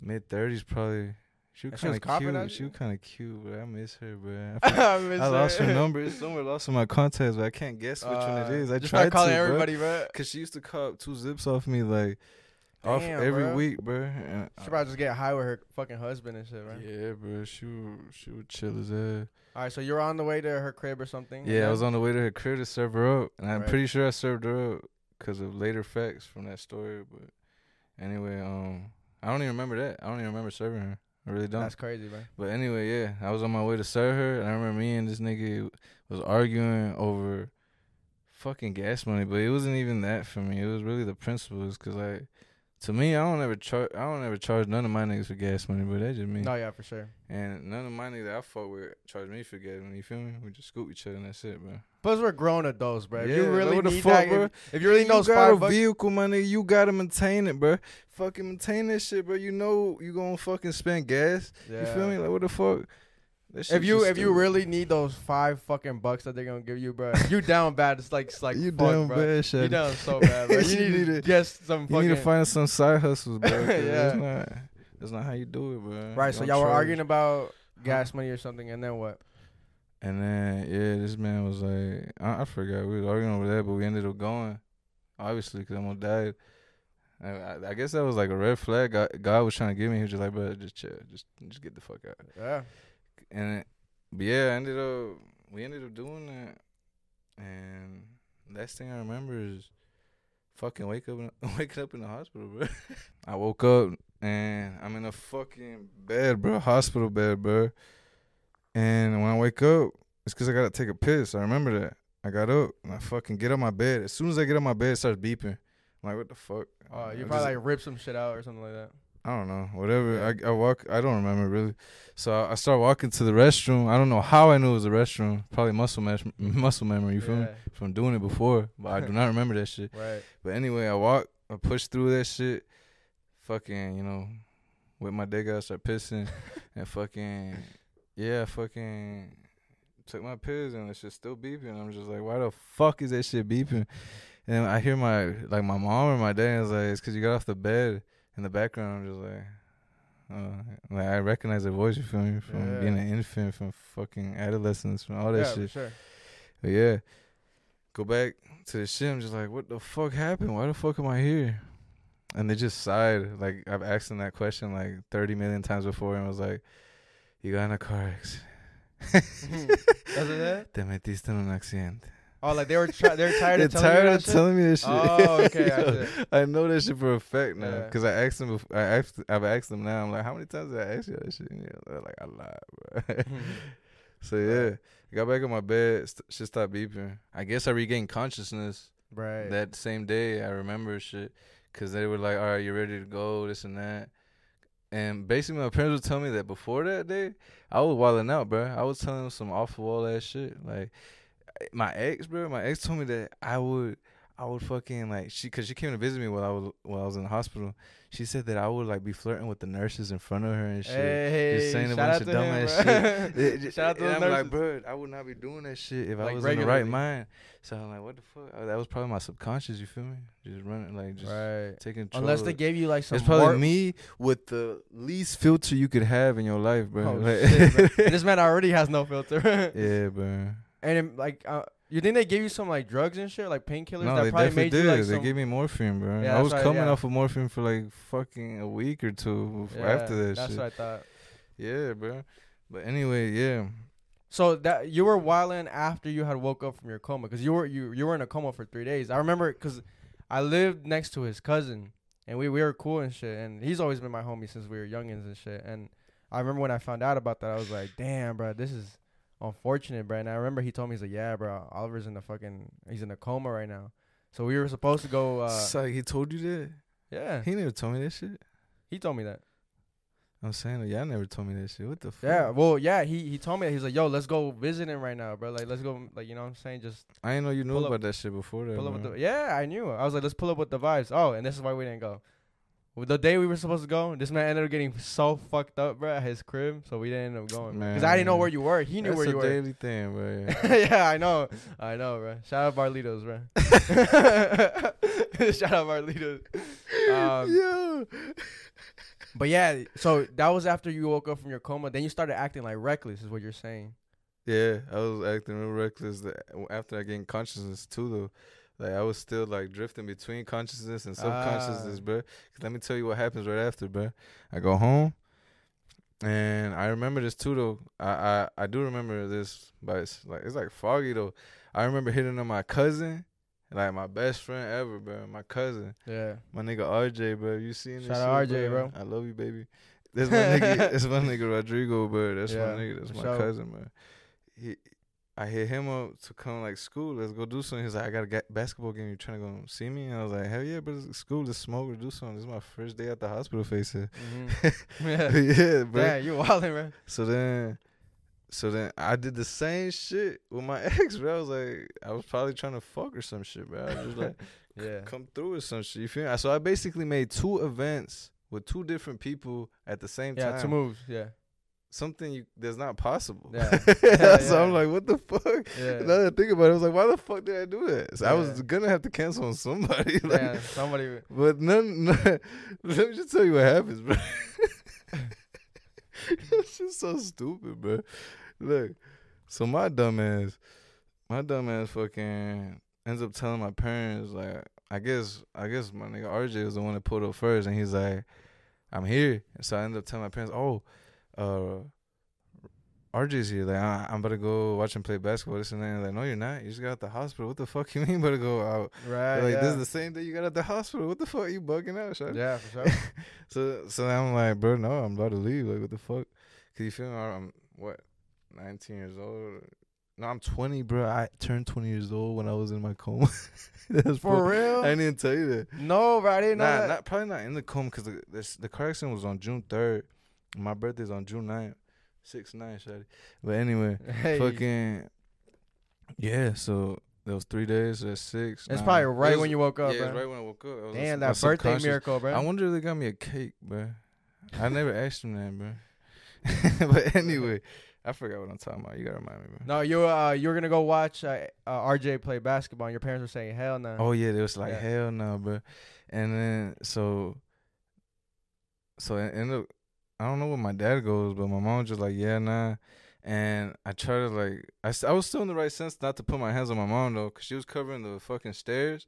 Speaker 2: mid thirties, probably. She was kind of cute. She was kind of cute, but I miss her, bro. <laughs> <laughs> I, I, I lost her number. It's somewhere lost in my contacts, but I can't guess which uh, one it is. I
Speaker 1: just
Speaker 2: tried
Speaker 1: calling
Speaker 2: to,
Speaker 1: everybody, bro.
Speaker 2: Cause she used to cut two zips off me, like Damn, off every bro. week, bro. And
Speaker 1: she probably just get high with her fucking husband and shit, right?
Speaker 2: Yeah, bro. She would, she would chill as hell.
Speaker 1: All right, so you're on the way to her crib or something?
Speaker 2: Yeah, I was on the way to her crib to serve her up, and I'm right. pretty sure I served her up because of later facts from that story. But anyway, um, I don't even remember that. I don't even remember serving her. I really don't.
Speaker 1: That's crazy, man.
Speaker 2: But anyway, yeah, I was on my way to serve her, and I remember me and this nigga was arguing over fucking gas money, but it wasn't even that for me. It was really the principles, cause like to me, I don't ever charge. I don't ever charge none of my niggas for gas money, but that's just me.
Speaker 1: No, yeah, for sure.
Speaker 2: And none of my niggas that I fuck with charge me for gas money. You feel me? We just scoop each other and that's it, bro.
Speaker 1: Plus, we're grown adults, bro. Yeah, if you really need fuck, that, bro. If, if you really know, got
Speaker 2: a bucks, vehicle, my nigga, you gotta maintain it, bro. Fucking maintain that shit, bro. You know you gonna fucking spend gas. Yeah. You feel me? Like what the fuck?
Speaker 1: If you if you really need those five fucking bucks that they're gonna give you, bro, you down bad. It's like it's like <laughs>
Speaker 2: you
Speaker 1: fuck,
Speaker 2: down
Speaker 1: bro.
Speaker 2: bad, shit.
Speaker 1: You down so bad, bro. <laughs> You, need, to get some.
Speaker 2: You need to find some side hustles, bro. <laughs> yeah, that's not that's not how you do it, bro.
Speaker 1: Right. So y'all were arguing about gas money or something, and then what?
Speaker 2: And then yeah, this man was like, I, I forgot we was arguing over that, but we ended up going, obviously, because I'm gonna die. I, I, guess that was like a red flag. God, God was trying to give me. He was just like, bro, just chill, just just get the fuck out.
Speaker 1: Yeah.
Speaker 2: And but yeah, I ended up we ended up doing that, and last thing I remember is fucking wake up in, <laughs> waking up in the hospital, bro. <laughs> I woke up and I'm in a fucking bed, bro, hospital bed, bro. And when I wake up, it's cause I gotta take a piss. I remember that. I got up and I fucking get up my bed. As soon as I get up my bed, it starts beeping. I'm like, what the fuck?
Speaker 1: Oh, you probably just, like rip some shit out or something like that.
Speaker 2: I don't know, whatever. I, I walk. I don't remember really. So I, I start walking to the restroom. I don't know how I knew it was a restroom. Probably muscle mesh, <laughs> muscle memory. You feel yeah. me? From doing it before, but I do not remember that shit.
Speaker 1: Right.
Speaker 2: But anyway, I walk. I push through that shit. Fucking, you know, with my dick out, start pissing, <laughs> and fucking, yeah, fucking took my pills and it's just still beeping. I'm just like, why the fuck is that shit beeping? And I hear my like my mom or my dad is like, it's because you got off the bed in the background, I'm just like, uh, like I recognize the voice. You feel me from yeah. being an infant, from fucking adolescence, from all that
Speaker 1: yeah,
Speaker 2: shit.
Speaker 1: Sure.
Speaker 2: But yeah, go back to the shit. I'm just like, what the fuck happened? Why the fuck am I here? And they just sighed. Like I've asked them that question like 30 million times before, and was like, you got in a car accident. <laughs> Te metiste en un accidente.
Speaker 1: Oh, like they were try- they're tired
Speaker 2: they're
Speaker 1: of telling
Speaker 2: tired
Speaker 1: you
Speaker 2: of telling me this shit.
Speaker 1: Oh, okay. <laughs>
Speaker 2: I know that shit for a fact now because yeah. I asked them. Before, I asked. I've asked them now. I'm like, how many times did I ask you that shit? And they're like, a lot, bro. <laughs> <laughs> so yeah, I got back on my bed. St- shit stopped beeping. I guess I regained consciousness.
Speaker 1: Right.
Speaker 2: That same day, I remember shit because they were like, all right, you're ready to go? This and that. And basically, my parents would tell me that before that day, I was wilding out, bro. I was telling them some off the wall ass shit, like my ex, bro, my ex told me that I would, I would fucking like she, cause she came to visit me while I was while I was in the hospital. She said that I would like be flirting with the nurses in front of her and shit,
Speaker 1: hey,
Speaker 2: just saying a bunch of dumbass shit. <laughs> shout out to and I'm nurses. like, bro, I would not be doing that shit if like I was regularly. in the right mind. So I'm like, what the fuck? Oh, that was probably my subconscious. You feel me? Just running, like just
Speaker 1: right.
Speaker 2: taking. Control.
Speaker 1: Unless they gave you like some.
Speaker 2: It's probably me with the least filter you could have in your life, bro.
Speaker 1: Oh, like, shit, bro. <laughs> this man already has no filter. <laughs>
Speaker 2: yeah, bro.
Speaker 1: And it, like. Uh, you think they gave you some like drugs and shit, like painkillers?
Speaker 2: No,
Speaker 1: that
Speaker 2: they
Speaker 1: probably
Speaker 2: definitely
Speaker 1: made
Speaker 2: did.
Speaker 1: You, like,
Speaker 2: they gave me morphine, bro. Yeah, I was coming yeah. off of morphine for like fucking a week or two yeah, after that
Speaker 1: that's
Speaker 2: shit.
Speaker 1: That's what I thought.
Speaker 2: Yeah, bro. But anyway, yeah.
Speaker 1: So that you were wilding after you had woke up from your coma, cause you were you you were in a coma for three days. I remember, cause I lived next to his cousin, and we we were cool and shit. And he's always been my homie since we were youngins and shit. And I remember when I found out about that, I was like, damn, bro, this is unfortunate, bro. And I remember he told me he's like, yeah, bro, Oliver's in the fucking he's in a coma right now. So we were supposed to go. <laughs> Uh,
Speaker 2: so he told you that?
Speaker 1: Yeah.
Speaker 2: He never told me that shit.
Speaker 1: He told me that.
Speaker 2: I'm saying, y'all never told me that shit. What the fuck?
Speaker 1: Yeah, well, yeah, he he told me that. He's like, yo, let's go visit him right now, bro. Like, let's go, like, you know what I'm saying? Just.
Speaker 2: I didn't know you knew about up, that shit before that.
Speaker 1: Pull up with the, yeah, I knew. I was like, let's pull up with the vibes. Oh, and this is why we didn't go. The day we were supposed to go, this man ended up getting so fucked up, bro, at his crib, so we didn't end up going. Man, Because I didn't know where you were. He knew where you were.
Speaker 2: That's a daily thing, bro.
Speaker 1: Yeah. <laughs> yeah, I know. I know, bro. Shout out Barlitos, bro. <laughs> Shout out Barlitos. Um, Yo. But yeah, so that was after you woke up from your coma. Then you started acting like reckless, is what you're saying.
Speaker 2: Yeah, I was acting real reckless after I gained consciousness too, though. Like I was still like drifting between consciousness and subconsciousness, ah. bro. Cause let me tell you what happens right after, bro. I go home, and I remember this too, though. I I, I do remember this, but it's like it's like foggy though. I remember hitting on my cousin, like my best friend ever, bro. My cousin.
Speaker 1: Yeah.
Speaker 2: My nigga RJ, bro. You seen this?
Speaker 1: Shout out RJ, bro.
Speaker 2: I love you, baby. That's my nigga. <laughs> That's my nigga Rodrigo, bro. That's yeah, my nigga. That's my sure. cousin, man. He, I hit him up to come like school. Let's go do something. He's like, I got a ga- basketball game. You trying to go see me? And I was like, Hell yeah, but it's school. Let's smoke or do something. This is my first day at the hospital. Face it.
Speaker 1: Mm-hmm. <laughs> yeah, yeah, bro. Yeah, you wilding, man.
Speaker 2: So then so then I did the same shit with my <laughs> ex, bro. I was like, I was probably trying to fuck or some shit, bro. I was just like, <laughs> yeah, come through with some shit. You feel me? So I basically made two events with two different people at the same
Speaker 1: yeah,
Speaker 2: time.
Speaker 1: Yeah, two moves. Yeah.
Speaker 2: Something you, that's not possible. Yeah. <laughs> yeah so yeah. I'm like, what the fuck? Yeah. Now that I think about it, I was like, why the fuck did I do that? So I was gonna have to cancel on somebody. <laughs> like,
Speaker 1: yeah, somebody.
Speaker 2: But none, <laughs> none. Let me just tell you what happens, bro. it's just so stupid, bro. Look, so my dumb ass, my dumb ass fucking ends up telling my parents like, I guess, I guess my nigga RJ was the one that pulled up first, and he's like, I'm here. And so I end up telling my parents, oh, uh, RJ's here. Like, I, am about to go watch him play basketball. This and that. And like, no, you're not. You just got out the hospital. What the fuck you <laughs> mean, about to go out?
Speaker 1: Right.
Speaker 2: like,
Speaker 1: yeah.
Speaker 2: this is the same day you got out the hospital. What the fuck? You bugging out, shot?
Speaker 1: Yeah, for sure. <laughs>
Speaker 2: so, so I'm like, bro, no, I'm about to leave. Like, what the fuck? Cause you feel me? I'm what? 19 years old. No, I'm 20, bro. I turned 20 years old when I was in my coma. <laughs>
Speaker 1: That's for real.
Speaker 2: I didn't tell you that.
Speaker 1: No, bro, I didn't
Speaker 2: nah,
Speaker 1: know that.
Speaker 2: Not, probably not in the coma because the, the, the car accident was on June 3rd. My birthday's on June 9th. 6 9 shawty. But anyway, <laughs> hey. fucking yeah. So there was three days. That's six.
Speaker 1: It's nine. probably right
Speaker 2: was,
Speaker 1: when you woke up,
Speaker 2: yeah, right when I woke up.
Speaker 1: Damn, that birthday miracle, bro.
Speaker 2: I wonder if they got me a cake, bro. I never <laughs> asked them that, bro. <laughs> but anyway, I forgot what I'm talking about. You gotta remind me, bro.
Speaker 1: No, you uh you were gonna go watch uh, uh, RJ play basketball, and your parents were saying hell no.
Speaker 2: Oh yeah, they was like yeah. hell no, bro. And then so so in the I don't know where my dad goes, but my mom just like yeah nah. And I tried to like I, I was still in the right sense not to put my hands on my mom though, cause she was covering the fucking stairs,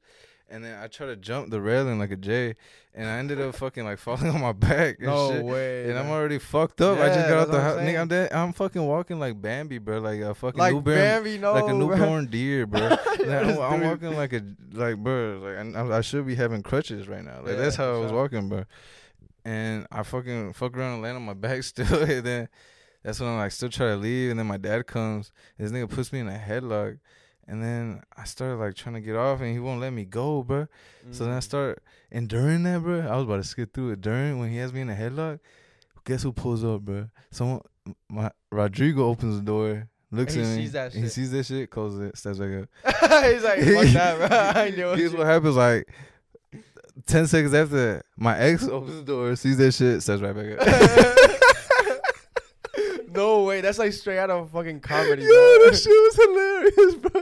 Speaker 2: and then I tried to jump the railing like a J, and I ended up <laughs> fucking like falling on my back. And
Speaker 1: no
Speaker 2: shit.
Speaker 1: way.
Speaker 2: And man. I'm already fucked up. Yeah, I just got out the house. Nigga, I'm dead. I'm fucking walking like Bambi, bro. Like a fucking
Speaker 1: like
Speaker 2: newborn,
Speaker 1: Bambi, no,
Speaker 2: like a newborn deer, <laughs> bro. <laughs> I'm, I'm, walking like a like, bro. Like I, I, should be having crutches right now. Like yeah, that's how I was walking, bro. And I fucking fuck around and land on my back <laughs> still, and then that's when I'm like still trying to leave, and then my dad comes. This nigga puts me in a headlock. And then I started like trying to get off, and he won't let me go, bro. Mm. So then I mm. start, and during that, bro, I was about to skip through it. During when he has me in a headlock, guess who pulls up, bro? Someone, my Rodrigo opens the door, looks
Speaker 1: and
Speaker 2: at
Speaker 1: me, sees that shit.
Speaker 2: he sees that shit, closes it, steps back
Speaker 1: up. <laughs> He's like, fuck <laughs> that, bro. I knew
Speaker 2: Here's what happens, like. 10 seconds after my ex opens the door, sees that shit, steps right back up. <laughs>
Speaker 1: No way, that's like straight out of fucking comedy.
Speaker 2: Yo, bro. that shit was hilarious, bro.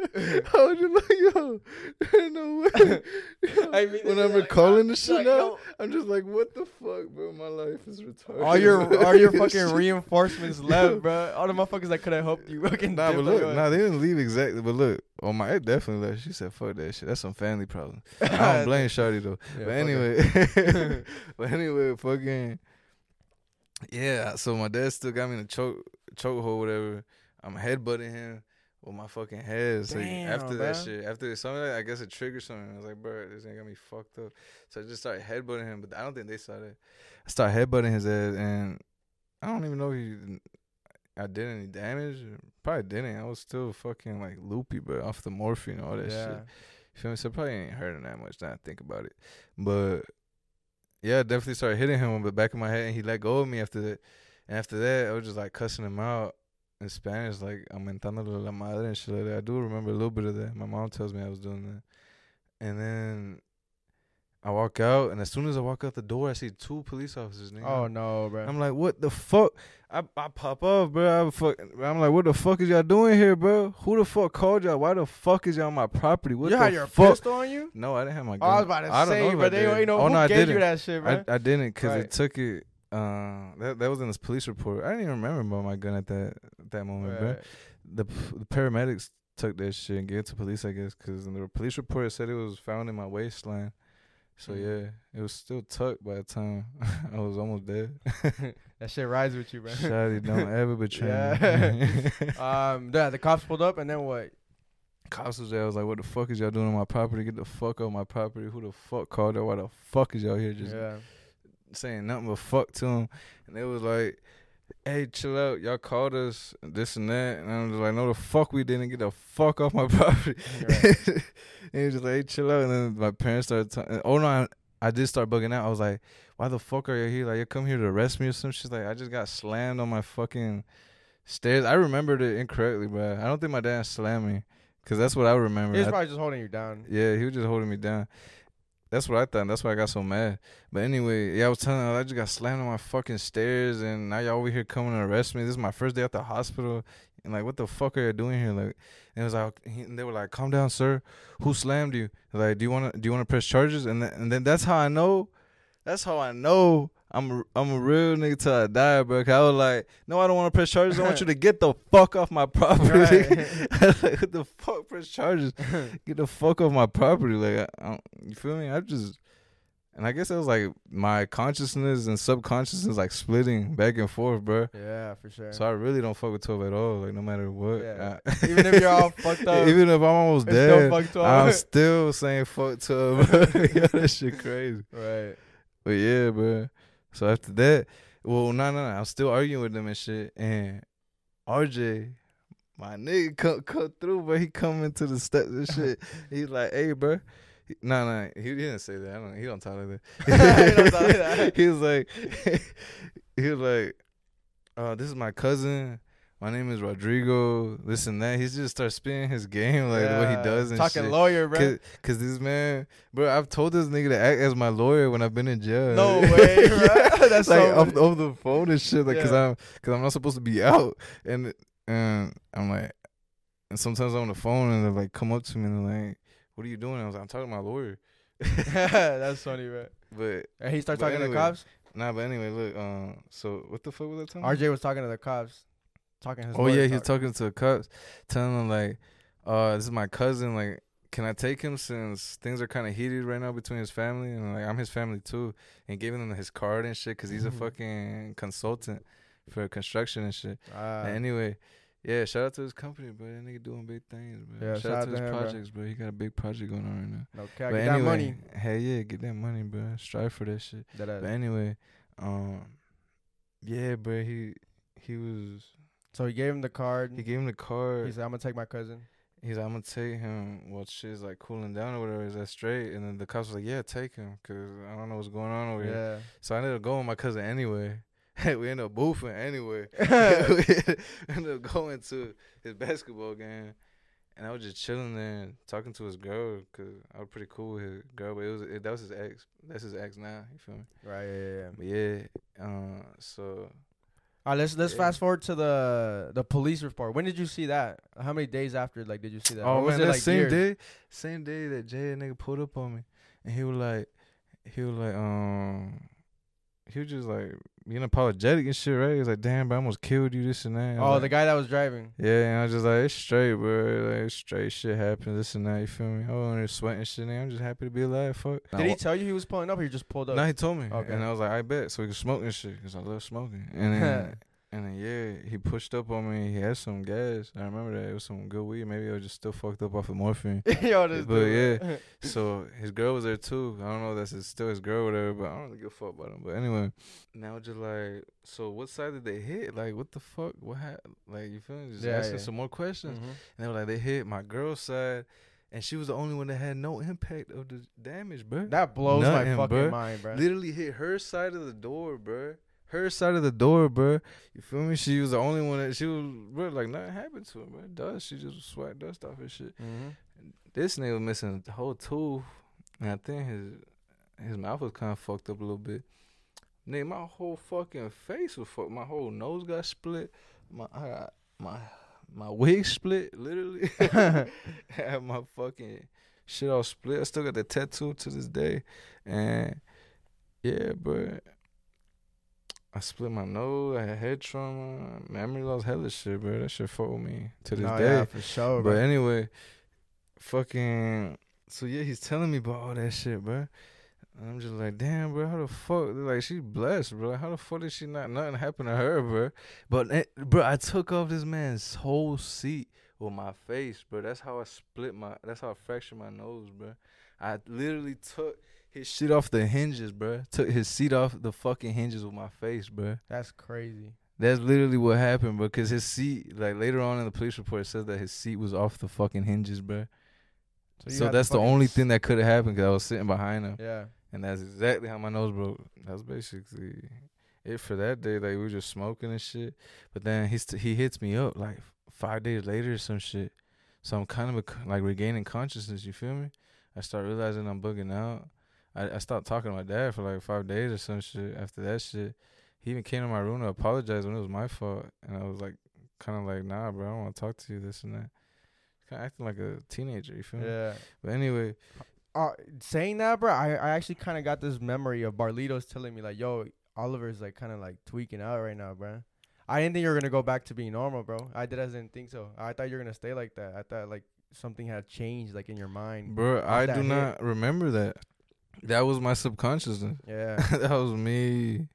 Speaker 2: <laughs> I was just like, yo, <laughs> no way. <laughs> I mean, when I'm like, recalling the shit like, now, yo. I'm just like, what the fuck, bro? My life is retarded.
Speaker 1: All your all your fucking reinforcements left, bro. All the motherfuckers that could have helped you. Fucking
Speaker 2: nah, but look, nah, they didn't leave exactly. But look, oh my, it definitely left. She said, fuck that shit. That's some family problem. I don't blame Shawty though. Yeah, but anyway, but anyway, fucking. Yeah, so my dad still got me in a choke chokehold, whatever. I'm headbutting him with my fucking head. So Damn, after that shit, after something, like, I guess it triggered something. I was like, bro, this ain't got me fucked up. So I just started headbutting him, but I don't think they saw that. I started headbutting his head, and I don't even know if he, I did any damage. Probably didn't. I was still fucking like loopy, but off the morphine and all that yeah. shit. You feel me? So probably ain't hurting that much now I think about it. But yeah, I definitely started hitting him on the back of my head, and he let go of me after that. And after that, I was just like cussing him out in Spanish, like aumentándole la madre and shit like that. I do remember a little bit of that. My mom tells me I was doing that. And then I walk out, and as soon as I walk out the door, I see two police officers. Nigga.
Speaker 1: Oh no, bro!
Speaker 2: I'm like, what the fuck? I I pop up, bro. I fuck, I'm like, what the fuck is y'all doing here, bro? Who the fuck called y'all? Why the fuck is y'all on my property? What
Speaker 1: you
Speaker 2: the
Speaker 1: had your fuck? pistol on you?
Speaker 2: No, I didn't have my gun.
Speaker 1: Oh, I was about to I say, but they ain't know oh, who no, gave you that shit, bro.
Speaker 2: I, I didn't, cause right. it took it. Uh, that that was in this police report. I didn't even remember about my gun at that that moment, right. bro. The the paramedics took that shit and gave it to police, I guess, because in the police report said it was found in my waistline. So mm. yeah, it was still tucked by the time <laughs> I was almost dead. <laughs>
Speaker 1: that shit rides with you, bro.
Speaker 2: Shawty, don't ever betray <laughs>
Speaker 1: yeah. me. um, yeah, the cops pulled up, and then what?
Speaker 2: Cops was there. I was like, "What the fuck is y'all doing on my property? Get the fuck off my property! Who the fuck called it? Why the fuck is y'all here? Just yeah. saying nothing but fuck to them." And they was like, hey, chill out. Y'all called us this and that. And I was like, no, the fuck we didn't. Get the fuck off my <laughs> property. Right. and <laughs> he was just like, hey, chill out. And then my parents started talking. Oh, no, I, I did start bugging out. I was like, why the fuck are you here? Like, you come here to arrest me or something? She's like, I just got slammed on my fucking stairs. I remembered it incorrectly, but I don't think my dad slammed me. Cause that's what I remember.
Speaker 1: He was probably just holding you down.
Speaker 2: Yeah, he was just holding me down. That's what I thought. That's why I got so mad. But anyway, yeah, I was telling her I just got slammed on my fucking stairs, and now y'all over here coming to arrest me. This is my first day at the hospital, and like, what the fuck are you doing here? Like, and it was like, and they were like, "Calm down, sir. Who slammed you? Like, do you want to do you want to press charges?" And and then that's how I know. That's how I know I'm a, I'm a real nigga till I die, bro. Cause I was like, no, I don't want to press charges. I want you to get the <laughs> fuck off my property. Right. <laughs> like, what the fuck press charges? <laughs> get the fuck off my property. Like, I, I you feel me? I just, and I guess it was like my consciousness and subconsciousness like splitting back and forth, bro.
Speaker 1: Yeah, for sure.
Speaker 2: So I really don't fuck with twelve at all. Like no matter what. Yeah.
Speaker 1: I, even if you're all fucked up.
Speaker 2: Even if I'm almost dead, I'm still saying fuck twelve. yeah, that shit crazy.
Speaker 1: Right.
Speaker 2: But yeah, bro. So after that, well, no, no, no, I'm still arguing with them and shit. And RJ, my nigga, come come through, but he come into the steps and <laughs> shit. He's like, "Hey, bro." No, no, he didn't say that. I don't. He don't talk like that. <laughs> he, don't talk like <laughs> that. he was like, he was like, "Oh, this is my cousin." My name is Rodrigo, this and that. He just starts spinning his game like yeah. what he does and
Speaker 1: talking
Speaker 2: shit.
Speaker 1: lawyer, bro.
Speaker 2: Cause, Cause, this man, bro, I've told this nigga to act as my lawyer when I've been in jail.
Speaker 1: No <laughs> way, bro. That's
Speaker 2: like
Speaker 1: so
Speaker 2: off, off, the phone and shit, like yeah. cause I'm cause I'm not supposed to be out, and and I'm like, and sometimes I'm on the phone and they like come up to me and they're like, "What are you doing?" I was like, "I'm talking to my lawyer." <laughs>
Speaker 1: That's funny, bro. <laughs>
Speaker 2: But
Speaker 1: and he started talking anyway, to the cops.
Speaker 2: Nah, but anyway, look. Um, so what the fuck was that
Speaker 1: talking? RJ was talking to the cops talking his.
Speaker 2: Oh yeah, he's talking to the cops, telling them like, "Uh, this is my cousin. Like, can I take him since things are kind of heated right now between his family and like I'm his family too." And giving him his card and shit because he's a mm-hmm. fucking consultant for construction and shit. Uh, and anyway. Yeah, shout out to his company, bro. That nigga doing big things, bro. Yeah, shout, shout out to his him, projects, bro. bro. He got a big project going on right now.
Speaker 1: No cap, get anyway, that money.
Speaker 2: Hey, yeah, get that money, bro. Strive for that shit. That but anyway, um, yeah, bro. He he was
Speaker 1: so he gave him the card.
Speaker 2: He gave him the card.
Speaker 1: He said, "I'm gonna take my cousin."
Speaker 2: He's like, "I'm gonna take him." Well, she's like cooling down or whatever. Is that straight? And then the cops was like, "Yeah, take him, cause I don't know what's going on over yeah. here." So I ended up going with my cousin anyway. <laughs> we ended up boofing anyway. <laughs> <laughs> we ended up going to his basketball game, and I was just chilling there talking to his girl because I was pretty cool with his girl. But it was it, that was his ex. That's his ex now. You feel me?
Speaker 1: Right. Yeah. Yeah.
Speaker 2: But yeah. Uh, so
Speaker 1: all right, let's let's yeah. fast forward to the the police report. When did you see that? How many days after like did you see that?
Speaker 2: Oh man, that like same years? day, same day that Jay nigga pulled up on me, and he was like, he was like, um, he was just like being apologetic and shit, right? He was like, "Damn, bro, I almost killed you, this and that."
Speaker 1: Oh,
Speaker 2: like,
Speaker 1: the guy that was driving.
Speaker 2: Yeah, and I was just like, "It's straight, bro. Like, straight shit happens, this and that." You feel me? Oh, and sweating shit. And I'm just happy to be alive. Fuck.
Speaker 1: Did he tell you he was pulling up, or he just pulled up?
Speaker 2: No, he told me. Okay. And I was like, "I bet." So we could smoke and shit, cause I love smoking. And <laughs> then And then yeah, he pushed up on me. He had some gas. I remember that it was some good weed. Maybe I was just still fucked up off of morphine. <laughs> Yo, this but yeah, <laughs> so his girl was there too. I don't know if that's his, still his girl or whatever, but I don't really give a fuck about him. But anyway, now just like, so what side did they hit? Like, what the fuck? What happened? Like, you feel me? Just yeah, asking yeah. some more questions. Mm-hmm. And they were like, they hit my girl's side and she was the only one that had no impact of the damage, bro.
Speaker 1: That blows Nothing, my fucking bro. mind, bro.
Speaker 2: Literally hit her side of the door, bro. Her side of the door, bro. You feel me? She was the only one that she was, bro. Like nothing happened to her, bro. Dust. She just sweat dust off her shit. Mm-hmm. This nigga was missing the whole tooth, and I think his his mouth was kind of fucked up a little bit. Nigga, my whole fucking face was fucked. My whole nose got split. My I got my my wig split, literally. <laughs> <laughs> I had my fucking shit all split. I still got the tattoo to this day. And yeah, bro. I split my nose. I had head trauma, memory loss, hella shit, bro. That shit fucked me to this no, day. Yeah,
Speaker 1: for sure.
Speaker 2: But bro. anyway, fucking. So yeah, he's telling me about all that shit, bro. And I'm just like, damn, bro, how the fuck? Like, she's blessed, bro. How the fuck did she not nothing happen to her, bro? But bro, I took off this man's whole seat with my face, bro. That's how I split my. That's how I fractured my nose, bro. I literally took his shit off the hinges, bro. Took his seat off the fucking hinges with my face, bro.
Speaker 1: That's crazy.
Speaker 2: That's literally what happened, bro. Cause his seat, like later on in the police report, it says that his seat was off the fucking hinges, bro. So, so that's the only thing that could have happened because I was sitting behind him.
Speaker 1: Yeah.
Speaker 2: And that's exactly how my nose broke. That's basically it for that day. Like we were just smoking and shit. But then he st- he hits me up like five days later or some shit. So I'm kind of a, like regaining consciousness. You feel me? I start realizing I'm bugging out. I I stopped talking to my dad for like five days or some shit. After that shit, he even came to my room to apologize when it was my fault, and I was like, kind of like, nah, bro, I don't want to talk to you. This and that. Kind of acting like a teenager. You feel me?
Speaker 1: Yeah.
Speaker 2: But anyway,
Speaker 1: uh, saying that, bro, I, I actually kind of got this memory of Barlitos telling me like, "Yo, Oliver's like kind of like tweaking out right now, bro." I didn't think you were gonna go back to being normal, bro. I did. I didn't think so. I thought you were gonna stay like that. I thought like something had changed, like in your mind,
Speaker 2: bro. I do hit. not remember that. That was my subconsciousness. <laughs>
Speaker 1: Yeah,
Speaker 2: that was me.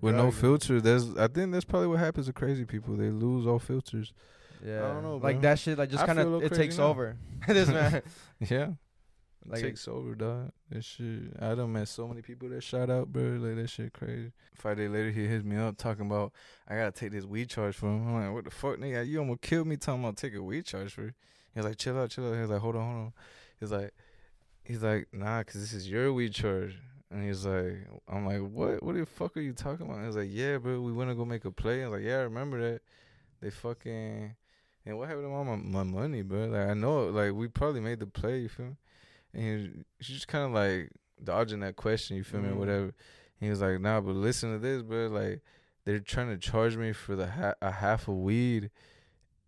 Speaker 2: with no filter. There's, I think that's probably what happens to crazy people. They lose all filters.
Speaker 1: Yeah, I don't know. Bro. Like that shit, like just kind of it takes now. over. <laughs> this man. <laughs>
Speaker 2: yeah, like takes over, dog. That shit. I done met so many people that shot out, bro. Like that shit crazy. Five days later, he hits me up talking about I gotta take this weed charge for him. I'm like, what the fuck, nigga? You almost killed me talking about take a weed charge for. He's like, chill out, chill out. He's like, hold on, hold on. He's like, he's like, nah, cause this is your weed charge. And he's like, I'm like, what? What the fuck are you talking about? He's like, yeah, bro, we wanna go make a play. I was like, yeah, I remember that. They fucking. And what happened to all my, my money, bro? Like I know, like we probably made the play. You feel me? and he was just kind of like dodging that question. You feel mm. me, or whatever. he was like, "Nah, but listen to this, bro. Like they're trying to charge me for the ha- a half of weed."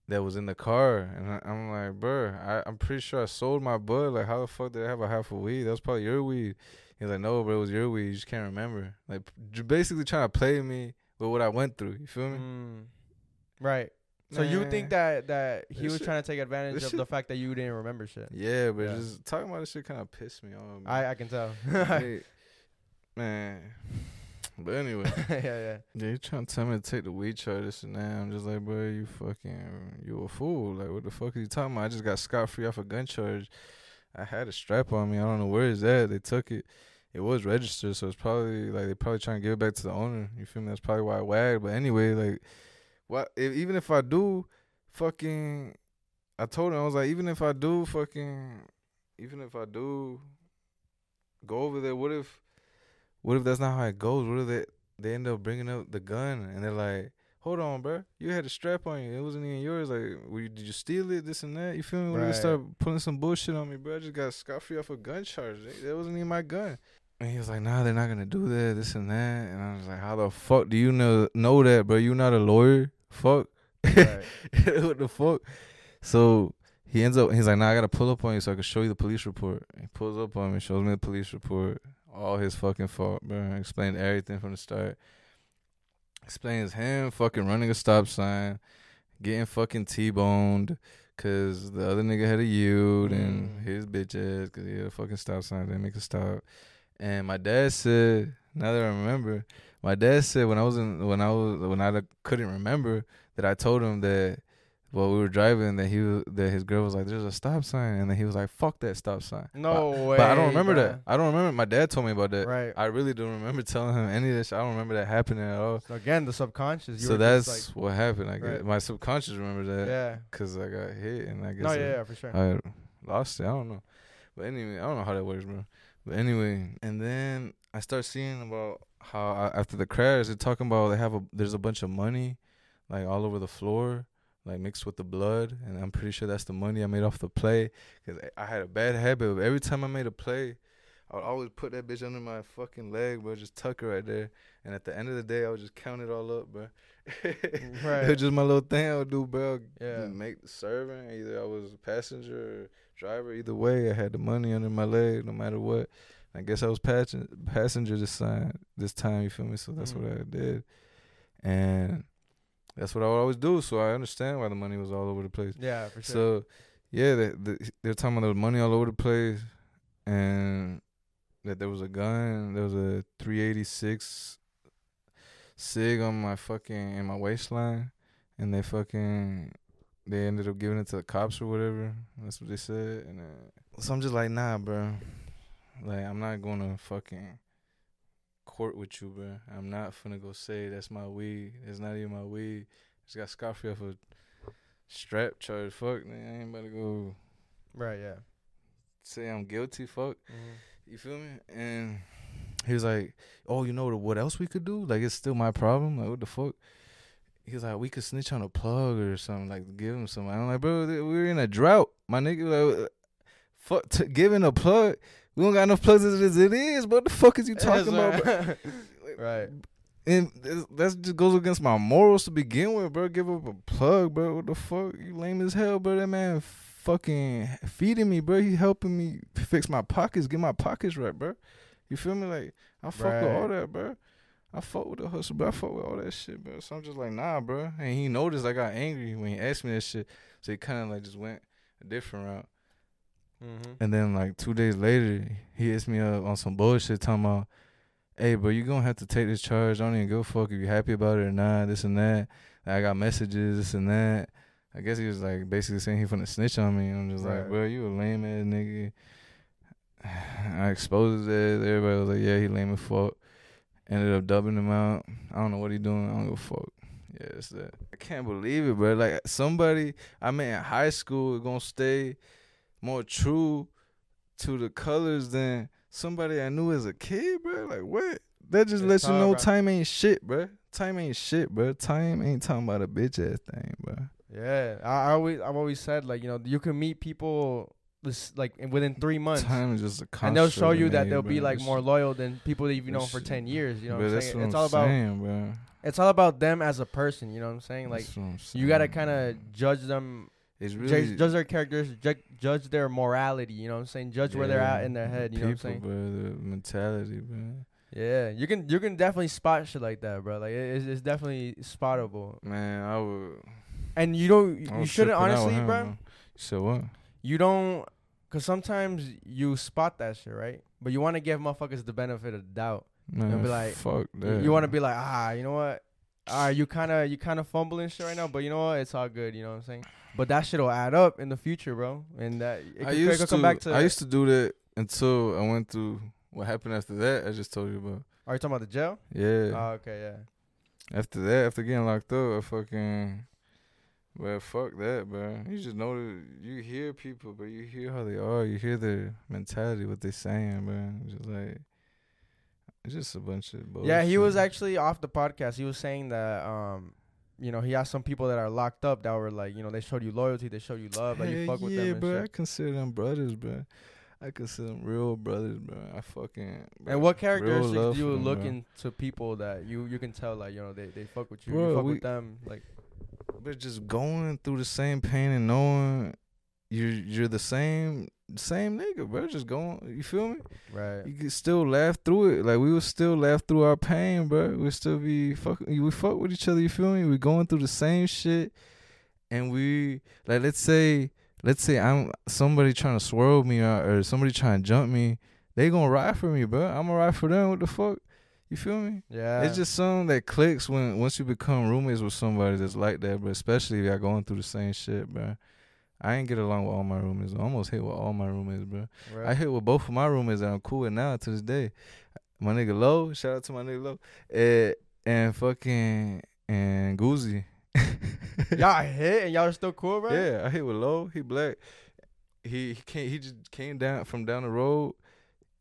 Speaker 2: That was in the car, and I, am like, bro, I, I'm pretty sure I sold my bud. Like, how the fuck did I have a half a weed? That was probably your weed. He's like, no, bro, it was your weed. You just can't remember. Like, basically trying to play me with what I went through. You feel me?
Speaker 1: Mm. Right. So you think that that he this was shit, trying to take advantage of shit. the fact that you didn't remember shit?
Speaker 2: Yeah, but yeah. just talking about this shit kind of pissed me off.
Speaker 1: I I can tell. <laughs>
Speaker 2: man. But anyway, <laughs>
Speaker 1: yeah, yeah.
Speaker 2: Yeah, you trying to tell me to take the weed charge this and that. I'm just like, bro, you fucking, you a fool. Like, what the fuck are you talking about? I just got scot free off a gun charge. I had a strap on me. I don't know where is that. They took it. It was registered, so it's probably like they probably trying to give it back to the owner. You feel me? That's probably why I wagged. But anyway, like what if, even if I do fucking I told him I was like even if I do fucking even if I do go over there what if what if that's not how it goes what if they they end up bringing up the gun and they're like hold on bro you had a strap on you it wasn't even yours like you, did you steal it this and that you feel me when right. they start pulling some bullshit on me bro I just got scot free off a gun charge that wasn't even my gun and he was like, "Nah, they're not gonna do that, this and that." And I was like, "How the fuck do you know know that, bro? You not a lawyer? Fuck. Right. <laughs> what the fuck? So he ends up. He's like, "Nah, I gotta pull up on you so I can show you the police report." He pulls up on me, shows me the police report. All his fucking fault, bro. Explained everything from the start. Explains him fucking running a stop sign, getting fucking t-boned. Cause the other nigga had a yield mm. and his bitch ass, cause he had a fucking stop sign, didn't make a stop. And my dad said, now that I remember, my dad said when I was in when I was when I couldn't remember that I told him that while we were driving that he was, that his girl was like, "There's a stop sign," and then he was like, "Fuck that stop sign."
Speaker 1: No
Speaker 2: but,
Speaker 1: way.
Speaker 2: But I don't remember
Speaker 1: bro.
Speaker 2: that. I don't remember. My dad told me about that.
Speaker 1: Right.
Speaker 2: I really don't remember <laughs> telling him any of this. I don't remember that happening at all.
Speaker 1: So again, the subconscious. You
Speaker 2: so that's
Speaker 1: just
Speaker 2: what happened. I
Speaker 1: Right.
Speaker 2: guess my subconscious remembers that
Speaker 1: yeah.
Speaker 2: because I got hit, and I guess
Speaker 1: No,
Speaker 2: I,
Speaker 1: yeah, yeah, for sure.
Speaker 2: I lost it. I don't know. But anyway, I don't know how that works, bro. But anyway, and then I start seeing about how I, after the crash, they're talking about they have a there's a bunch of money, like all over the floor, like mixed with the blood, and I'm pretty sure that's the money I made off the play. Cause I, had a bad habit of every time I made a play, I would always put that bitch under my fucking leg, bro, just tuck her right there. And at the end of the day, I would just count it all up, bro. it <laughs>
Speaker 1: Right.
Speaker 2: was just my little thing I would do, bro.
Speaker 1: Yeah.
Speaker 2: Make the servant. Either I was a passenger or driver. Either way, I had the money under my leg, no matter what. I guess I was passen- passenger this time. This time, you feel me? So that's
Speaker 1: Mhm.
Speaker 2: what I did, and that's what I would always do. So I understand why the money was all over the place.
Speaker 1: Yeah, for sure.
Speaker 2: So yeah, they, they, they're talking about there was money all over the place, and that there was a gun. There was a 386 sig on my fucking in my waistline, and they fucking they ended up giving it to the cops or whatever. That's what they said, and uh, so I'm just like, nah, bro. Like I'm not gonna fucking court with you, bro. I'm not finna go say that's my weed. It's not even my weed. Just got off a strap charge. Fuck, man. I ain't about to go
Speaker 1: right, yeah.
Speaker 2: say I'm guilty. Fuck.
Speaker 1: Mhm.
Speaker 2: You feel me? And he was like, "Oh, you know what else we could do? Like it's still my problem. Like what the fuck?" He was like, "We could snitch on a plug or something. Like give him some." I'm like, "Bro, we're in a drought, my nigga. Like, fuck, t- giving a plug. We don't got enough plugs as it is. What the fuck is you talking about, bro?
Speaker 1: right. <laughs>
Speaker 2: And that just goes against my morals to begin with, bro. Give up a plug, bro. What the fuck? You lame as hell, bro. That man fucking feeding me, bro. He helping me fix my pockets, get my pockets right, bro. You feel me? Like I fuck with all that, bro. I fuck with the hustle, bro. I fuck with all that shit, bro. So I'm just like, nah, bro. And he noticed I got angry when he asked me that shit. So he kind of like just went a different route.
Speaker 1: Mm-hmm.
Speaker 2: And then like two days later, he hits me up on some bullshit talking about, "Hey, bro, you gonna have to take this charge. I don't even give a fuck if you happy about it or not. This and that. I got messages, this and that." I guess he was like basically saying he finna snitch on me. And I'm just like, well, you a lame ass nigga. <sighs> I exposed ass. Everybody was like, yeah, he lame as fuck. Ended up dubbing him out. I don't know what he doing. I don't give a fuck. Yeah, it's that. I can't believe it, bro. Like somebody I met in high school is gonna stay more true to the colors than somebody I knew as a kid, bro. Like what? That just
Speaker 1: It's
Speaker 2: lets you know
Speaker 1: bro.
Speaker 2: time ain't shit, bro. Time ain't shit, bro. Time ain't talking about a bitch ass thing, bro.
Speaker 1: Yeah, I, I always I've always said like you know you can meet people this like within three months,
Speaker 2: Time is just a construct.
Speaker 1: and they'll show you that they'll be like more loyal than people that you've known for ten years. You know, what I'm saying?
Speaker 2: what
Speaker 1: it's
Speaker 2: I'm
Speaker 1: all about
Speaker 2: bro.
Speaker 1: it's all about them as a person. You know what I'm saying? Like
Speaker 2: I'm
Speaker 1: you gotta kind of judge them,
Speaker 2: It's
Speaker 1: judge,
Speaker 2: really
Speaker 1: judge their characters, judge, judge their morality. You know what I'm saying? Judge where they're at in their
Speaker 2: the
Speaker 1: head. You know what I'm saying?
Speaker 2: bro. The mentality, bro.
Speaker 1: Yeah, you can you can definitely spot shit like that, bro. Like it, it's, it's definitely spottable,
Speaker 2: Man, I would.
Speaker 1: and you don't
Speaker 2: I
Speaker 1: you shouldn't
Speaker 2: tripping out with
Speaker 1: honestly,
Speaker 2: him,
Speaker 1: bro.
Speaker 2: You said what?
Speaker 1: You don't, cause sometimes you spot that shit, right? But you want to give motherfuckers the benefit of the doubt.
Speaker 2: Man, and
Speaker 1: be like-
Speaker 2: fuck that.
Speaker 1: You want to be like, ah, you know what? Ah, you kind of you kind of fumbling shit right now, but you know what? It's all good. You know what I'm saying? But that shit'll add up in the future, bro. And that it
Speaker 2: I
Speaker 1: could, it
Speaker 2: used
Speaker 1: could
Speaker 2: to.
Speaker 1: come back to.
Speaker 2: I used to do that until I went through what happened after that. I just told you about.
Speaker 1: Are you talking about the jail?
Speaker 2: Yeah.
Speaker 1: Oh, okay, yeah.
Speaker 2: After that, after getting locked up, I fucking, well, fuck that, bro. You just know that you hear people, but you hear how they are. You hear their mentality, what they're saying, bro. It's just like, it's just a bunch of bullshit.
Speaker 1: Yeah, he was actually off the podcast. He was saying that, um, you know, he has some people that are locked up that were like, you know, they showed you loyalty, they showed you love, like you fuck with them and
Speaker 2: bro. I consider them brothers, bro. I consider them real brothers, bro. I fucking. bro,
Speaker 1: And what characteristics do you
Speaker 2: them,
Speaker 1: look
Speaker 2: bro.
Speaker 1: into people that you you can tell like you know they, they fuck with you,
Speaker 2: Bro,
Speaker 1: you fuck
Speaker 2: we-
Speaker 1: with them, like
Speaker 2: But just going through the same pain and knowing you're you're the same same nigga, bro. Just going, you feel me?
Speaker 1: right.
Speaker 2: You can still laugh through it. Like we would still laugh through our pain, bro. We still be fuck. We fuck with each other. You feel me? We going through the same shit, and we like let's say let's say I'm somebody trying to swirl me or, or somebody trying to jump me. They gonna ride for me, bro. I'm gonna ride for them. What the fuck? You feel me?
Speaker 1: Yeah.
Speaker 2: It's just something that clicks when once you become roommates with somebody that's like that, but especially if y'all going through the same shit, bro. I ain't get along with all my roommates. I almost hit with all my roommates, bro. Right. I hit with both of my roommates that I'm cool with now to this day. My nigga Low, shout out to my nigga Low, and, and fucking and Goozy. <laughs>
Speaker 1: y'all hit and y'all still cool, bro.
Speaker 2: Yeah, I hit with Low. He black. He he came. He just came down from down the road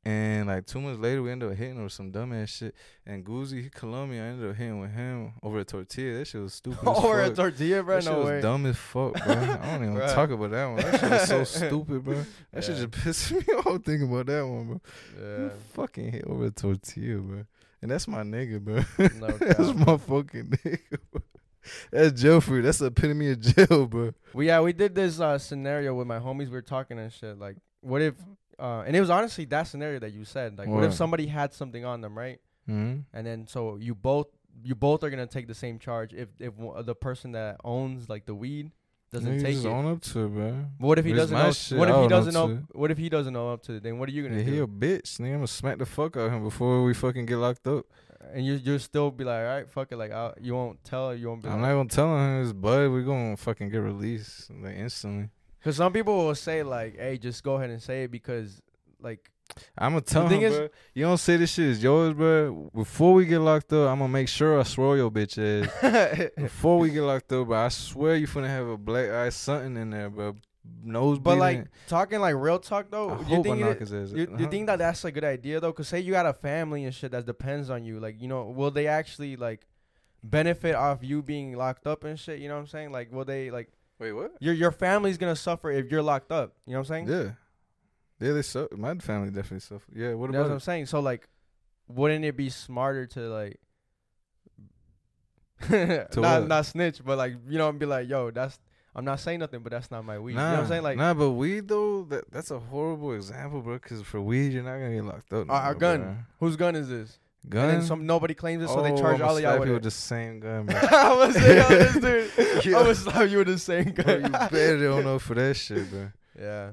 Speaker 2: and like two months later, we ended up hitting over some dumbass shit. And Goozy, he Colombian, I ended up hitting with him over a tortilla. That shit was stupid. <laughs>
Speaker 1: over a tortilla, bro?
Speaker 2: That no
Speaker 1: shit way.
Speaker 2: was dumb as fuck, bro. I don't even <laughs> talk about that one. That shit was so <laughs> stupid, bro. That yeah. shit just pissed me off thinking about that one, bro. Yeah. You fucking hit over a tortilla, bro. And that's my nigga, bro. No that's my fucking nigga, bro. That's jail food. That's the epitome of jail, bro.
Speaker 1: We yeah, we did this uh, scenario with my homies. We were talking and shit. Like, what if uh, and it was honestly that scenario that you said. Like, what, what if somebody had something on them, right? Mm-hmm. And then so you both you both are gonna take the same charge if if the person that owns like the weed doesn't take it.
Speaker 2: own up to, bro.
Speaker 1: What if he doesn't know? Shit, what if he doesn't know? What if he doesn't know up to? Then what are you gonna
Speaker 2: yeah,
Speaker 1: do?
Speaker 2: He a bitch. Nigga, I'm gonna smack the fuck out of him before we fucking get locked up.
Speaker 1: And you you still be like, all right, fuck it, like I'll, you won't tell you won't.
Speaker 2: Be I'm like, not gonna tell him his bud. We gonna fucking get released like instantly.
Speaker 1: Cause some people will say like, "Hey, just go ahead and say it," because like
Speaker 2: I'm gonna tell him, is, bro. You don't say this shit is yours, bro. Before we get locked up, I'm gonna make sure I swirl your bitch ass. <laughs> Before we get locked up, bro, I swear you finna have a black eye something in there, bro. Nose
Speaker 1: But like talking like real talk though, I you think it, you, you think that that's a good idea though? Cause say you got a family and shit that depends on you. Like you know, will they actually like benefit off you being locked up and shit? You know what I'm saying? Like will they like?
Speaker 2: Wait, what?
Speaker 1: Your your family's gonna suffer if you're locked up. You know what I'm saying?
Speaker 2: Yeah. Yeah, they suffer. My family definitely suffer. Yeah, what
Speaker 1: about?
Speaker 2: That's
Speaker 1: what I'm saying. So like, wouldn't it be smarter to like, <laughs> to not what? not snitch, but like you know, and be like, yo, that's I'm not saying nothing, but that's not my weed. Nah, you know what I'm saying? Like,
Speaker 2: nah, but weed though, that that's a horrible example, bro. Because for weed, you're not gonna get locked up.
Speaker 1: No our gun. Bro. Whose gun is this? Gun. And then some nobody claims it, so oh, they charge oh, all y'all with
Speaker 2: it. with the same gun. <laughs> Bro.
Speaker 1: I was saying, yo, this dude. <laughs> I was slap you with the same gun. Bro,
Speaker 2: you better don't know for that <laughs> shit, bro.
Speaker 1: Yeah.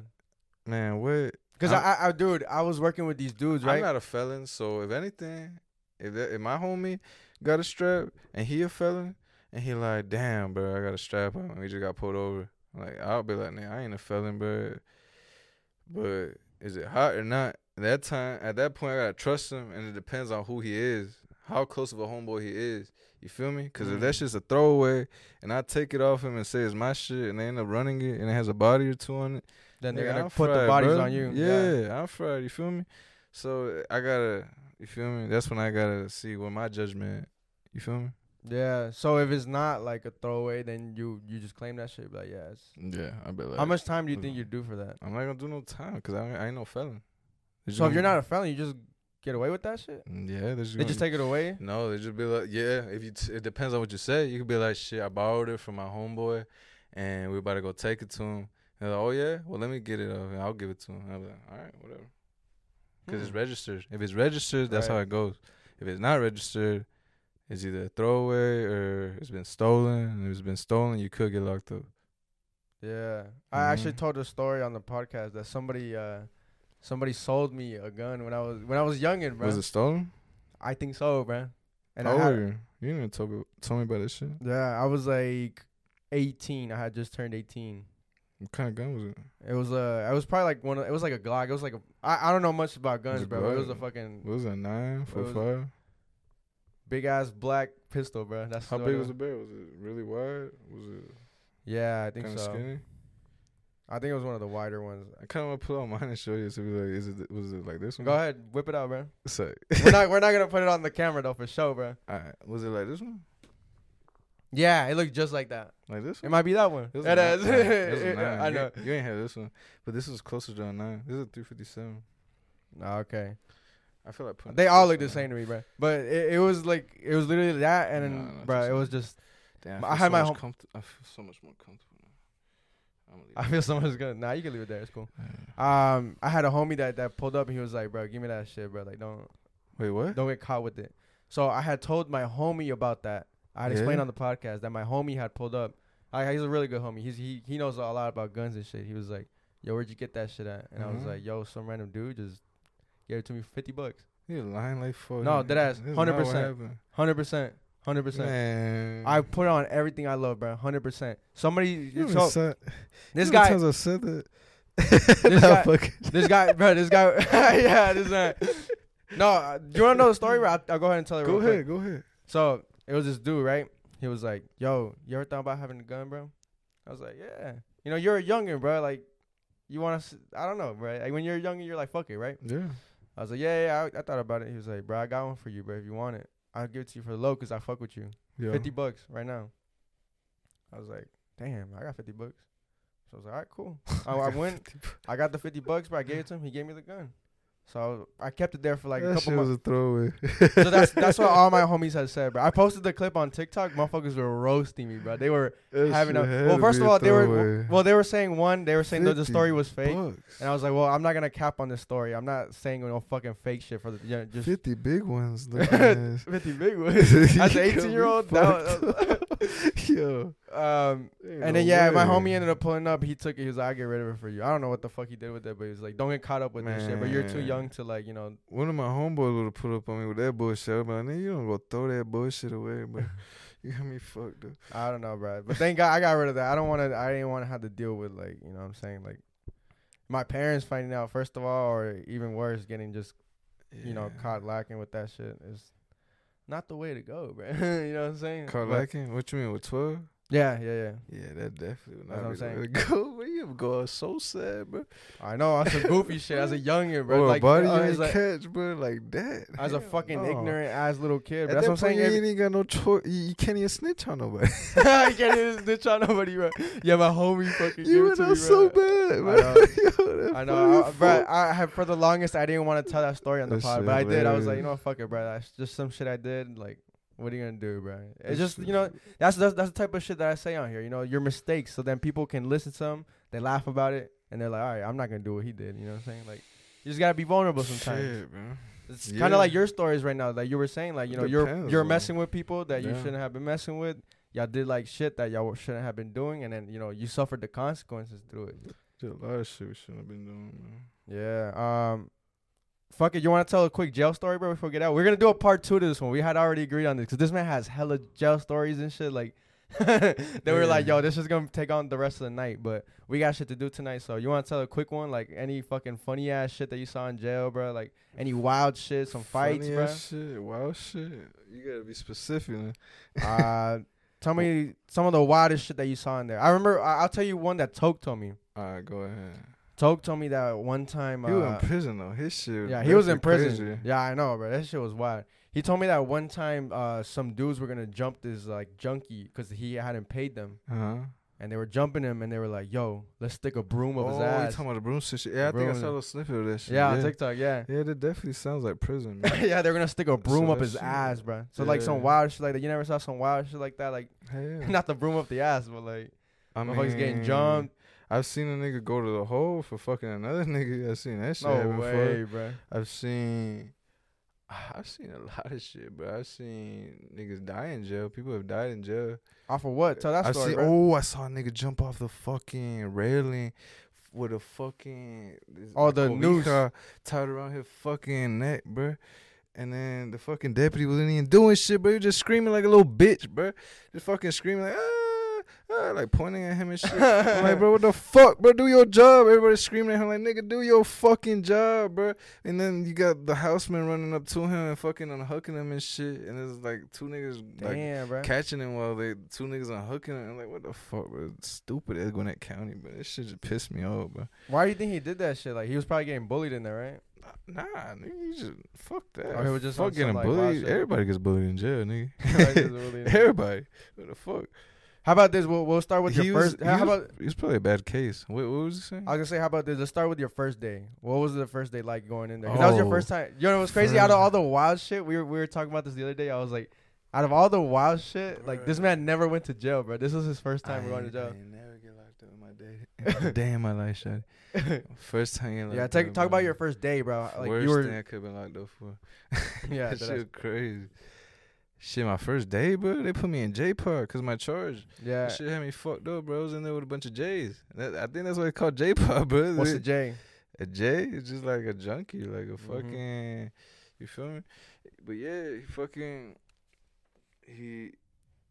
Speaker 2: Man, what?
Speaker 1: Cause I, I, I, dude, I was working with these dudes, right?
Speaker 2: I'm not a felon, so if anything, if that, if my homie got a strap and he a felon, and he like, damn, bro, I got a strap on, and we just got pulled over. Like I'll be like, man, I ain't a felon, bro. But is it hot or not? At that time, at that point, I gotta trust him, and it depends on who he is, how close of a homeboy he is. You feel me? Because mm. if that's mm-hmm. just a throwaway, and I take it off him and say it's my shit, and they end up running it, and it has a body or two on it,
Speaker 1: then they're gonna put fried, the bodies bro. on you.
Speaker 2: Yeah, yeah, I'm fried. You feel me? So I gotta, you feel me? That's when I gotta see what my judgment. You feel me?
Speaker 1: Yeah. So if it's not like a throwaway, then you you just claim that shit. Like yeah.
Speaker 2: It's yeah, I bet. Like,
Speaker 1: How much time do you think you do for that?
Speaker 2: I'm not gonna do no time because I, I ain't no felon.
Speaker 1: So if you're not a felon, you just get away with that shit?
Speaker 2: Mm, yeah,
Speaker 1: they just, they just take it away.
Speaker 2: No, they just be like, yeah. If you, t- it depends on what you say. You could be like, shit, I borrowed it from my homeboy, and we about to go take it to him. They're like, oh yeah, well let me get it up, I'll give it to him. I'm like, all right, whatever, because hmm. it's registered. If it's registered, that's right. how it goes. If it's not registered, it's either a throwaway or it's been stolen. And if it's been stolen, you could get locked up.
Speaker 1: Yeah, mm-hmm. I actually told a story on the podcast that somebody, uh, somebody sold me a gun when I was when I was youngin, bro.
Speaker 2: Was it stolen?
Speaker 1: I think so, bro.
Speaker 2: And How old you? You didn't tell me, tell me about this shit.
Speaker 1: Yeah, I was like 18. I had just turned 18.
Speaker 2: What kind of gun was it?
Speaker 1: It was a. It was probably like one. Of, it was like a Glock. It was like a. I, I don't know much about guns, bro. It was a fucking.
Speaker 2: What was it nine four five?
Speaker 1: Big ass black pistol, bro.
Speaker 2: That's how big was the barrel? Was it really wide? Was it?
Speaker 1: Yeah, I think so. Skinny? I think it was one of the wider ones.
Speaker 2: I kind of want to pull out mine and show you. So like, is it was it like this one?
Speaker 1: Go ahead, whip it out, bro.
Speaker 2: Sorry. <laughs>
Speaker 1: we're not we're not gonna put it on the camera though for show, bro.
Speaker 2: All right. Was it like this one?
Speaker 1: Yeah, it looked just like that.
Speaker 2: Like this?
Speaker 1: One? It might be that one. It, is.
Speaker 2: it <laughs> I know. You, you, ain't have this one, but this is closer to a nine. This is a three fifty seven.
Speaker 1: Okay.
Speaker 2: I feel like
Speaker 1: they all look the same to me, bro. But it, it was like it was literally that, and then, no, no, bro, it was just.
Speaker 2: Damn, I, I had so my home. Comfort- I feel so much more comfortable.
Speaker 1: I feel someone's gonna. Nah, you can leave it there. It's cool. Um, I had a homie that that pulled up and he was like, "Bro, give me that shit, bro. Like, don't
Speaker 2: wait, what?
Speaker 1: Don't get caught with it." So I had told my homie about that, I had yeah. explained on the podcast that my homie had pulled up. I, he's a really good homie. He's he he knows a lot about guns and shit. He was like, "Yo, where'd you get that shit at?" And mm-hmm. I was mm-hmm. like, "Yo, some random dude just gave it to me for fifty bucks."
Speaker 2: You lying like fuck.
Speaker 1: No, dead ass. Hundred percent. Hundred percent. Hundred percent. I put on everything I love, bro. Hundred percent. Somebody, so, said,
Speaker 2: this guy. Times I said that.
Speaker 1: this, <laughs> guy, this guy, bro. This guy. <laughs> <laughs> yeah, this guy. No, uh, do you want to know the story? Bro? I'll, I'll go ahead and tell it.
Speaker 2: Go ahead.
Speaker 1: quick.
Speaker 2: Go ahead.
Speaker 1: So it was this dude, right? He was like, "Yo, you ever thought about having a gun, bro?" I was like, "Yeah." You know, you're a youngin, bro. Like, you want to? I don't know, bro. Like when you're younger, you're like, "Fuck it," right?
Speaker 2: Yeah.
Speaker 1: I was like, "Yeah, yeah." I, I thought about it. He was like, "Bro, I got one for you, bro. If you want it." I'll give it to you for the low because I fuck with you. Yeah. 50 bucks right now. I was like, damn, I got 50 bucks. So I was like, all right, cool. <laughs> I, I went, I got the 50 bucks, but I gave it to him. He gave me the gun. So I kept it there for like
Speaker 2: that
Speaker 1: a couple months.
Speaker 2: was a throwaway.
Speaker 1: so that's that's what all my <laughs> homies had said, bro. I posted the clip on TikTok. Motherfuckers were roasting me, bro. They were that having a well. First of all, they were well. They were saying one. They were saying that the story was fake, bucks. and I was like, well, I'm not gonna cap on this story. I'm not saying no fucking fake shit for the you know, just
Speaker 2: fifty big ones. <laughs>
Speaker 1: fifty big ones. <laughs> As an 18 year old, <laughs> yo. Um, and then yeah, way. my homie ended up pulling up. He took it. He was like, "I'll get rid of it for you." I don't know what the fuck he did with it, but he was like, "Don't get caught up with Man. this shit." But you're too young to like, you know.
Speaker 2: One of my homeboys would have put up on me with that bullshit. But man, you don't go throw that bullshit away, but <laughs> you got me fucked up.
Speaker 1: I don't know, bro. But thank God I got rid of that. I don't want to. I didn't want to have to deal with like, you know, what I'm saying like, my parents finding out first of all, or even worse, getting just, yeah. you know, caught lacking with that shit is not the way to go, bro. <laughs> you know what I'm saying?
Speaker 2: Lacking? What you mean with twelve?
Speaker 1: Yeah, yeah, yeah.
Speaker 2: Yeah, that definitely That's what I'm saying. <laughs> Go, man, you go so sad, bro.
Speaker 1: I know, I a goofy shit. As a <laughs> youngin, bro. Like,
Speaker 2: body uh, you like, catch, bro, like that. <laughs>
Speaker 1: As a fucking no. ignorant ass little kid. But that's what I'm saying.
Speaker 2: You ain't got no choice. You, you, can't even snitch on nobody.
Speaker 1: you can't even snitch on nobody, bro. Yeah, my homie fucking. You went out
Speaker 2: so bad, man.
Speaker 1: I know, I know I, bro. I have for the longest I didn't want to tell that story on the pod, but I did. I was like, you know, what, fuck it, bro. That's just some shit I did. Like, what are you gonna do, bro? It's just you know that's, that's that's the type of shit that I say on here. You know, your mistakes, so then people can listen to them, they laugh about it, and they're like, all right, I'm not gonna do what he did. You know what I'm saying? Like, you just gotta be vulnerable sometimes. Shit. It's yeah. kind of like your stories right now. Like you were saying, like you know, you're you're messing with people that yeah. you shouldn't have been messing with. Y'all did like shit that y'all shouldn't have been doing, and then you know you suffered the consequences through it.
Speaker 2: Did a lot of shit we shouldn't have been doing, man.
Speaker 1: Yeah. Um fuck it. You want to tell a quick jail story, bro, before we get out? We're gonna do a part two to this one. We had already agreed on this because this man has hella jail stories and shit. Like, <laughs> they yeah. were like, "Yo, this is gonna take on the rest of the night," but we got shit to do tonight. So you want to tell a quick one, like any fucking funny ass shit that you saw in jail, bro? Like any wild shit, some fights, funny bro?
Speaker 2: Shit, wild shit. You gotta be specific. <laughs>
Speaker 1: uh, tell me some of the wildest shit that you saw in there. I remember. I- will tell you one that Toke told me.
Speaker 2: All right, go ahead.
Speaker 1: Toke told me that one time.
Speaker 2: He uh, was in prison though. His shit.
Speaker 1: Yeah, he was in prison. Crazy. Yeah, I know, bro. That shit was wild. He told me that one time, uh, some dudes were gonna jump this like junkie because he hadn't paid them.
Speaker 2: Uh-huh.
Speaker 1: And they were jumping him, and they were like, "Yo, let's stick a broom up oh, his ass."
Speaker 2: you talking about the broom shit? Yeah, I think I saw a snippet of that shit.
Speaker 1: Yeah, yeah, on TikTok. Yeah.
Speaker 2: Yeah, that definitely sounds like prison. <laughs>
Speaker 1: yeah, they're gonna stick a broom up his shit. ass, bro. So yeah. like some wild shit like that. You never saw some wild shit like that, like <laughs>
Speaker 2: yeah.
Speaker 1: not the broom up the ass, but like I motherfuckers getting jumped.
Speaker 2: I've seen a nigga go to the hole for fucking another <laughs> nigga. I've seen that shit
Speaker 1: no
Speaker 2: happen
Speaker 1: way,
Speaker 2: before.
Speaker 1: bro.
Speaker 2: I've seen, <sighs> I've seen a lot of shit, bro. I've seen niggas die in jail. People have died in jail.
Speaker 1: Off of what? Tell that
Speaker 2: I
Speaker 1: story.
Speaker 2: See, oh, I saw a nigga jump off the fucking railing with a fucking
Speaker 1: oh the noose
Speaker 2: tied around his fucking neck, bro. And then the fucking deputy wasn't even doing shit, bro. He was just screaming like a little bitch, bro. Just fucking screaming like ah uh, like pointing at him and shit. I'm like, bro, <laughs> what the fuck, bro? Do your job. Everybody screaming at him like, nigga, do your fucking job, bro. And then you got the houseman running up to him and fucking unhooking him and shit. And it's like two niggas like
Speaker 1: Damn, bro.
Speaker 2: catching him while they two niggas unhooking him. I'm like, what the fuck, bro? Stupid as Gwinnett County, bro. This shit just pissed me off, bro.
Speaker 1: Why do you think he did that shit? Like he was probably getting bullied in there, right?
Speaker 2: Nah, nigga, you just fuck that.
Speaker 1: Or he was just
Speaker 2: fuck getting
Speaker 1: like
Speaker 2: bullied. Everybody gets bullied in jail, nigga. <laughs> <laughs> Everybody. What the fuck?
Speaker 1: How about this? We'll, we'll start with he your was, first. How,
Speaker 2: was,
Speaker 1: about?
Speaker 2: He's probably a bad case. What, what was he saying?
Speaker 1: I was gonna say, how about this? Let's start with your first day. What was the first day like going in there? Cause oh, that was your oh. first time. You know what's crazy? Out of all the wild shit, we were we were talking about this the other day. I was like, out of all the wild shit, like this man never went to jail, bro. This was his first time going to jail.
Speaker 2: I never get locked up in my day. <laughs> day in my life, <laughs> shot. First time you
Speaker 1: Yeah, take, talk about your first day, bro.
Speaker 2: Like Worst
Speaker 1: you were,
Speaker 2: thing I could have been locked up for. <laughs>
Speaker 1: yeah,
Speaker 2: that shit crazy. Shit, my first day, bro, they put me in J Park because my charge.
Speaker 1: Yeah.
Speaker 2: That shit had me fucked up, bro. I was in there with a bunch of J's. That, I think that's what they call J Park, bro.
Speaker 1: What's a J?
Speaker 2: A J is just like a junkie, like a mm-hmm. fucking. You feel me? But yeah, he fucking he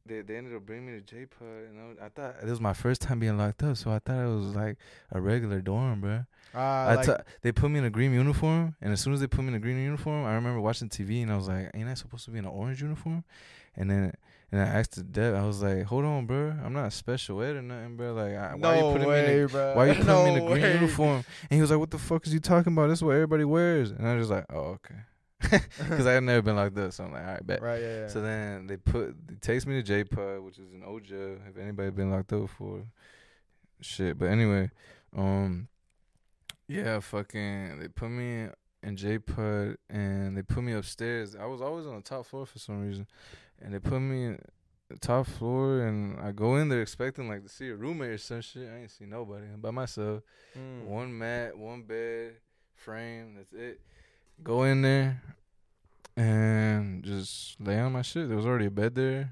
Speaker 2: they they ended up bringing me to J and I, I, thought it was my first time being locked up, so I thought it was like a regular dorm, bro. Uh, I like, t- they put me in a green uniform, and as soon as they put me in a green uniform, I remember watching TV, and I was like, "Ain't I supposed to be in an orange uniform?" And then and I asked the dev, I was like, "Hold on, bro, I'm not special ed or nothing, bro. Like, I, why
Speaker 1: no
Speaker 2: you putting
Speaker 1: way,
Speaker 2: me in a, why you <laughs> putting
Speaker 1: no
Speaker 2: me in a green
Speaker 1: way.
Speaker 2: uniform?" And he was like, "What the fuck is you talking about? This is what everybody wears." And I was just like, "Oh, okay." <laughs> Because I had never been like this, so I'm like, all right, bet.
Speaker 1: Right, yeah, yeah.
Speaker 2: So then they put they takes me to J Pud, which is an old jail. If anybody been locked up for shit, but anyway, um, yeah, fucking, they put me in J Pud and they put me upstairs. I was always on the top floor for some reason, and they put me in the top floor, and I go in there expecting like to see a roommate or some shit. I ain't see nobody. I'm by myself.
Speaker 1: Mm.
Speaker 2: One mat, one bed, frame. That's it. Go in there and just lay on my shit. There was already a bed there,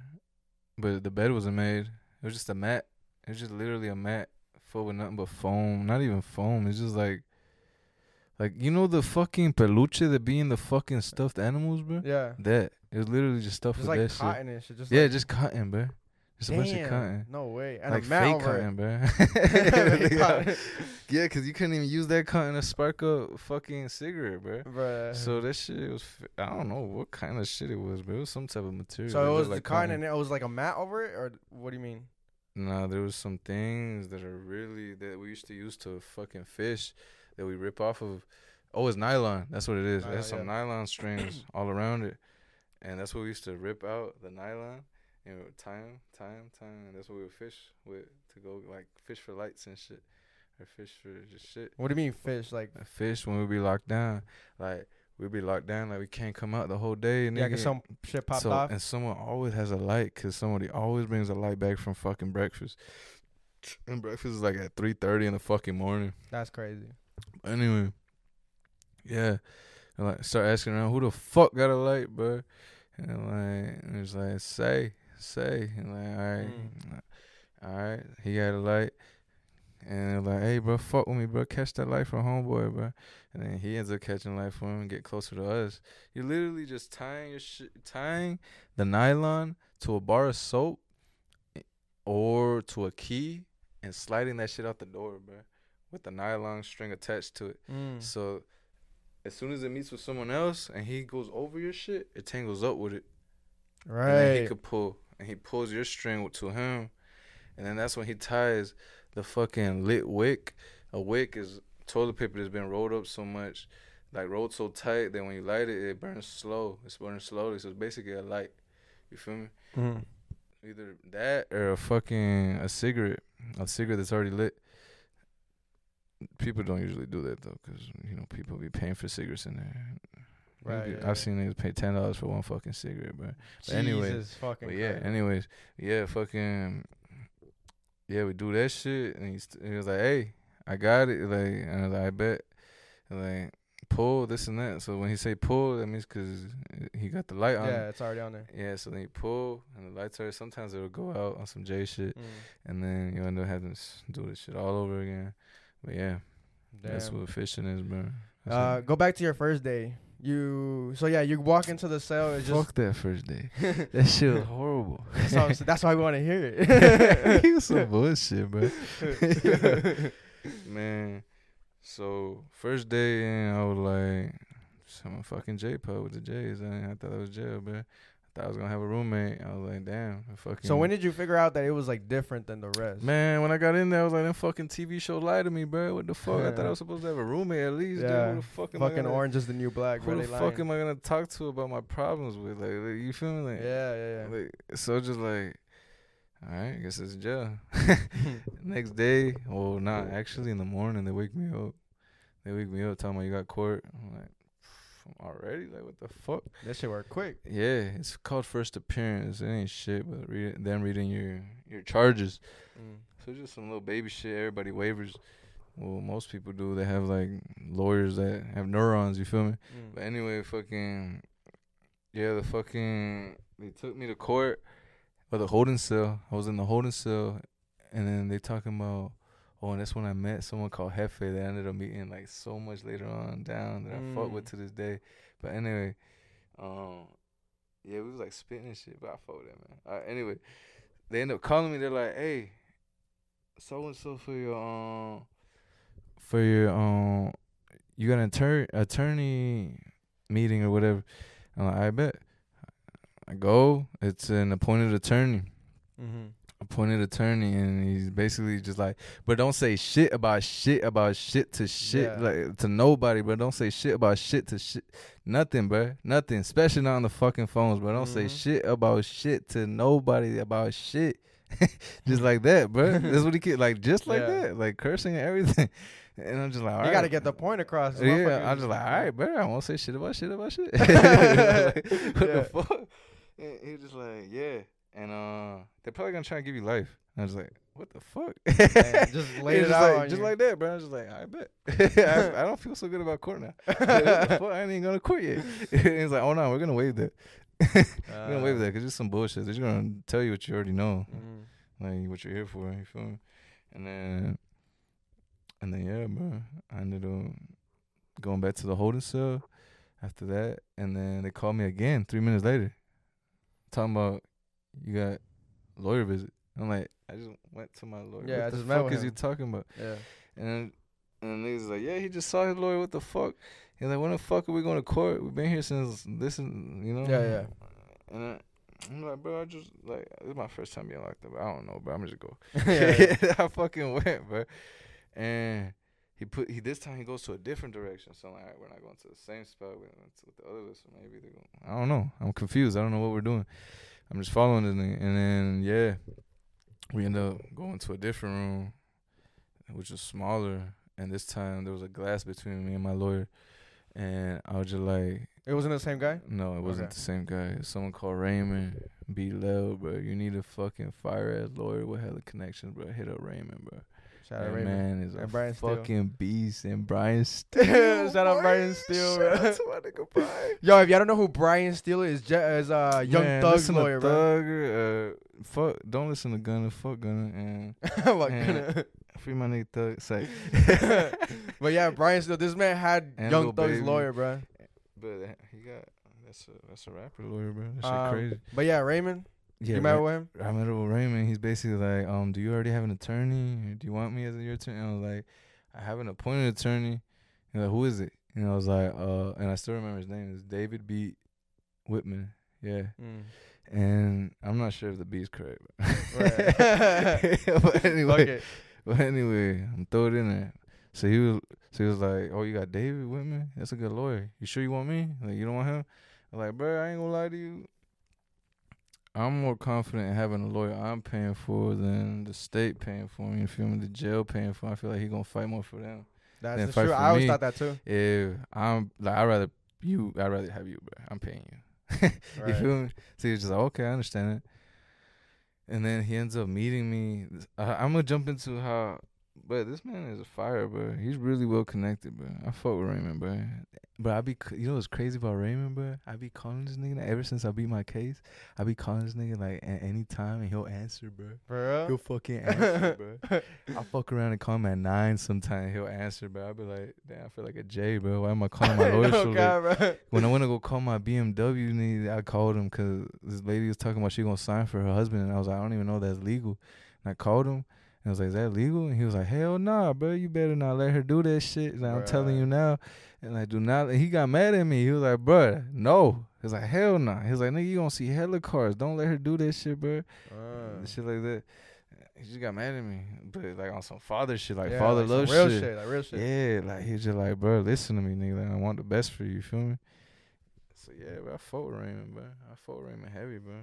Speaker 2: but the bed wasn't made. It was just a mat. It was just literally a mat full with nothing but foam. Not even foam. It's just like, like you know the fucking peluche that be in the fucking stuffed animals, bro.
Speaker 1: Yeah.
Speaker 2: That it was literally just stuff
Speaker 1: Just
Speaker 2: with
Speaker 1: like
Speaker 2: that
Speaker 1: cotton
Speaker 2: shit.
Speaker 1: and shit. Just
Speaker 2: yeah,
Speaker 1: like,
Speaker 2: just cotton, bro. A bunch of
Speaker 1: Damn,
Speaker 2: cotton.
Speaker 1: No way. And
Speaker 2: like
Speaker 1: a
Speaker 2: fake cotton,
Speaker 1: it.
Speaker 2: bro.
Speaker 1: Fake
Speaker 2: They got-
Speaker 1: cotton.
Speaker 2: yeah, cause you couldn't even use that cotton to spark a fucking cigarette, bro.
Speaker 1: Bruh.
Speaker 2: So that shit was, f- I don't know what kind of shit it was, but it was some type of material.
Speaker 1: So it was the
Speaker 2: like
Speaker 1: cotton and it was like a mat over it, or what do you mean?
Speaker 2: Nah, there was some things that are really that we used to use to fucking fish that we rip off of. Oh, it's nylon. That's what it is.
Speaker 1: Oh,
Speaker 2: There's some
Speaker 1: yeah.
Speaker 2: nylon <clears throat> strings all around it, and that's what we used to rip out the nylon and we time, tie 'em, tie 'em, tie 'em, and that's what we would fish with to go like fish for lights and shit, or fish for just shit.
Speaker 1: What do you mean fish? Like
Speaker 2: fish when we be locked down, like we be locked down, like we can't come out the whole day.
Speaker 1: yeah,
Speaker 2: nigga.
Speaker 1: cause some shit popped
Speaker 2: so,
Speaker 1: off.
Speaker 2: And someone always has a light because somebody always brings a light back from fucking breakfast. <sniffs> And breakfast is like at three thirty in the fucking morning.
Speaker 1: That's crazy.
Speaker 2: Anyway, yeah, and like start asking around who the fuck got a light, bro. And like and it's like say say and like all right, all right, he got a light. And like, hey, bro, fuck with me, bro. Catch that light from homeboy, bro. And then he ends up catching light for him and get closer to us. You're literally just tying your shit, tying the nylon to a bar of soap eh, or to a key and sliding that shit out the door, bro, with the nylon string attached to it.
Speaker 1: Mm.
Speaker 2: So as soon as it meets with someone else and he goes over your shit, it tangles up with it. Right. And then he could pull, and he pulls your string to him, and then that's when he ties the fucking lit wick. A wick is toilet paper that's been rolled up so much, like rolled so tight that when you light it, it burns slow. It's burning slowly, so it's basically a light. You feel me?
Speaker 1: Mm.
Speaker 2: Either that or a fucking a cigarette, a cigarette that's already lit. People don't usually do that though, cause you know people be paying for cigarettes in there.
Speaker 1: Right,
Speaker 2: Maybe-
Speaker 1: yeah, yeah.
Speaker 2: I've seen niggas pay ten dollars for one fucking cigarette, bro. But anyway,
Speaker 1: fucking.
Speaker 2: But yeah,
Speaker 1: Christ.
Speaker 2: anyways, yeah, fucking, yeah, we do that shit, and he, st- he was like, "Hey, I got it," like, and I was like, "I bet," like, pull this and that. So when he say pull, that means because he got the light on.
Speaker 1: Yeah, it's already on there.
Speaker 2: Yeah, so then you pull, and the lights are. Sometimes it'll go out on some J shit,
Speaker 1: Mm.
Speaker 2: and then you end up having to do this shit all over again. But yeah, that's what fishing is, bro. That's
Speaker 1: Uh, go back to your first day. You so yeah, you walk into the cell. It's just
Speaker 2: Fuck that first day. <laughs> that shit was horrible.
Speaker 1: that's, what that's why we want to hear it. <laughs>
Speaker 2: he was some bullshit, bro. <laughs> Man, so first day in, I was like, some fucking J Pub with the J's. I, I thought it was jail, bro. I thought I was gonna have a roommate. I was like, damn, I fucking.
Speaker 1: so when did you figure out that it was like different than the rest?
Speaker 2: Man, when I got in there, I was like, that fucking TV show lied to me, bro. What the fuck? I thought I was supposed to have a roommate at least. dude.
Speaker 1: Yeah.
Speaker 2: Who the fuck
Speaker 1: fucking
Speaker 2: gonna,
Speaker 1: orange is the new black.
Speaker 2: Who the
Speaker 1: they
Speaker 2: fuck am I gonna talk to about my problems with? Like, like, you feel me? Like,
Speaker 1: Yeah, yeah, yeah.
Speaker 2: like, so just like, all right, I guess it's jail. <laughs> <laughs> Next day, well, not actually in the morning, they wake me up. They wake me up, telling me you got court. I'm like, already? Like, what the fuck?
Speaker 1: that shit worked quick.
Speaker 2: Yeah, it's called first appearance. It ain't shit, but read, them reading your your charges.
Speaker 1: Mm.
Speaker 2: So just some little baby shit. Everybody waivers. Well, most people do. They have like lawyers that have neurons. You feel me?
Speaker 1: Mm.
Speaker 2: But anyway, fucking yeah, the fucking they took me to court or the holding cell. I was in the holding cell, and then they talking about, Oh, and that's when I met someone called Hefe that I ended up meeting like so much later on down that mm. I fuck with mm. to this day. But anyway, um, yeah, we was like spitting and shit, but I fuck with that man. Right, anyway, they end up calling me. They're like, "Hey, so and so for your um, for your um, you got an attorney attorney meeting or whatever." I'm like, "I bet." I go. It's an appointed attorney. Mm-hmm appointed attorney and he's basically just like but don't say shit about shit about shit to shit yeah. like to nobody but don't say shit about shit to shit nothing bro nothing especially not on the fucking phones but don't mm-hmm. say shit about shit to nobody about shit <laughs> just like that <laughs> bro that's what he get like just like yeah. that like cursing and everything <laughs> and I'm just like,
Speaker 1: you right. gotta get the point across.
Speaker 2: Yeah, I'm just like, all right, bro. I won't say shit about shit about shit. like, what yeah. the fuck? And he was just like, yeah and uh, they're probably gonna try and give you life. And I was like, what the fuck? Man, just <laughs> lay it out, like, just you. like that, bro. I was just like, I bet. <laughs> I, <laughs> I, don't feel so good about court now. I ain't even gonna court yet. He's like, oh no, we're gonna waive that. we're gonna waive that because it's some bullshit. They're just gonna tell you what you already know, mm-hmm. like what you're here for. You feel me? And then, and then yeah, bro. I ended up going back to the holding cell after that, and then they called me again three minutes later, talking about you got lawyer visit. I'm like, I just went to my lawyer. Yeah, what I just the fuck is you talking about? Yeah. And and he's like, yeah, he just saw his lawyer. What the fuck? He's like, when the fuck are we going to court? We've been here since this, and you know.
Speaker 1: Yeah, yeah.
Speaker 2: And I, I'm like, bro, I just like this is my first time being locked up. I don't know, but I'm just go. yeah, <laughs> <laughs> yeah. I fucking went, bro. And he put he this time he goes to a different direction. So I'm like, all right, we're not going to the same spot. We went to the other list. Maybe they go. I don't know. I'm confused. I don't know what we're doing. I'm just following the thing. And then yeah, we end up going to a different room, which was smaller. And this time there was a glass between me and my lawyer. And I was just like,
Speaker 1: it wasn't the same guy.
Speaker 2: No, it wasn't okay. the same guy. Someone called Raymond B. Lel, bro. You need a fucking fire ass lawyer with hella connections, bro. Hit up Raymond, bro. Shout out Raymond. Man is and a Brian fucking Steel. beast and Brian <laughs> Steel.
Speaker 1: Shout out Brian Steel. Shout out to my nigga Brian. Yo, if y'all don't know who Brian Steel is, Je- is uh Young man, Thug's lawyer,
Speaker 2: Thug, uh, fuck, don't listen to Gunna. Fuck Gunna and, <laughs> and free my nigga Thug. Say. <laughs>
Speaker 1: but yeah, Brian Steel. This man had and Young Thug's baby. lawyer, bro.
Speaker 2: But he got that's a that's a rapper lawyer, bro. That shit um, crazy.
Speaker 1: But yeah, Raymond. Yeah, you Ra- him?
Speaker 2: I with Raymond. He's basically like, um, do you already have an attorney? Do you want me as your attorney? And I was like, I have an appointed attorney. He's like, who is it? And I was like, uh, and I still remember his name is David B. Whitman. Yeah. Mm. And I'm not sure if the B is correct. But, <laughs> but anyway, okay. but anyway, I'm throwing it in there. So he was, so he was like, "Oh, you got David Whitman? That's a good lawyer. You sure you want me? Like, you don't want him?" I'm like, bro, I ain't gonna lie to you. I'm more confident in having a lawyer I'm paying for than the state paying for me. You feel me? The jail paying for. Me. I feel like he gonna fight more for them.
Speaker 1: That's true. I always me. thought that too.
Speaker 2: If I'm like, I rather you. I rather have you, bro. I'm paying you. <laughs> you right. feel me? So he's just like, okay, I understand it. And then he ends up meeting me. I, I'm gonna jump into how but this man is a fire, bro. He's really well connected, bro. I fuck with Raymond, bro. But I be, you know what's crazy about Raymond, bro? I be calling this nigga ever since I beat my case. I be calling this nigga like at any time and he'll answer, bro.
Speaker 1: Bro,
Speaker 2: he'll fucking answer, bro. <laughs> I fuck around and call him at nine Sometimes He'll answer, bro. I be like, damn, I feel like a J, bro. Why am I calling my lawyer? <laughs> no, God, bro. When I went to go call my BMW, nigga, I called him because this lady was talking about she gonna sign for her husband, and I was like, I don't even know that's legal. And I called him. I was like, "Is that legal?" And he was like, "Hell nah, bro. You better not let her do that shit." And I'm telling you now. And I do not. he got mad at me. He was like, "Bro, no." He's like, "Hell nah." He's like, "Nigga, you gonna see hella cars. Don't let her do that shit, bro." Uh. Shit like that. He just got mad at me, but like on some father shit, like yeah, father like love real shit. shit, like real shit. Yeah, like he's just like, bro, listen to me, nigga. Like, I want the best for you. You feel me? So yeah, bro, I fought Raymond, bro. I fought Raymond heavy, bro.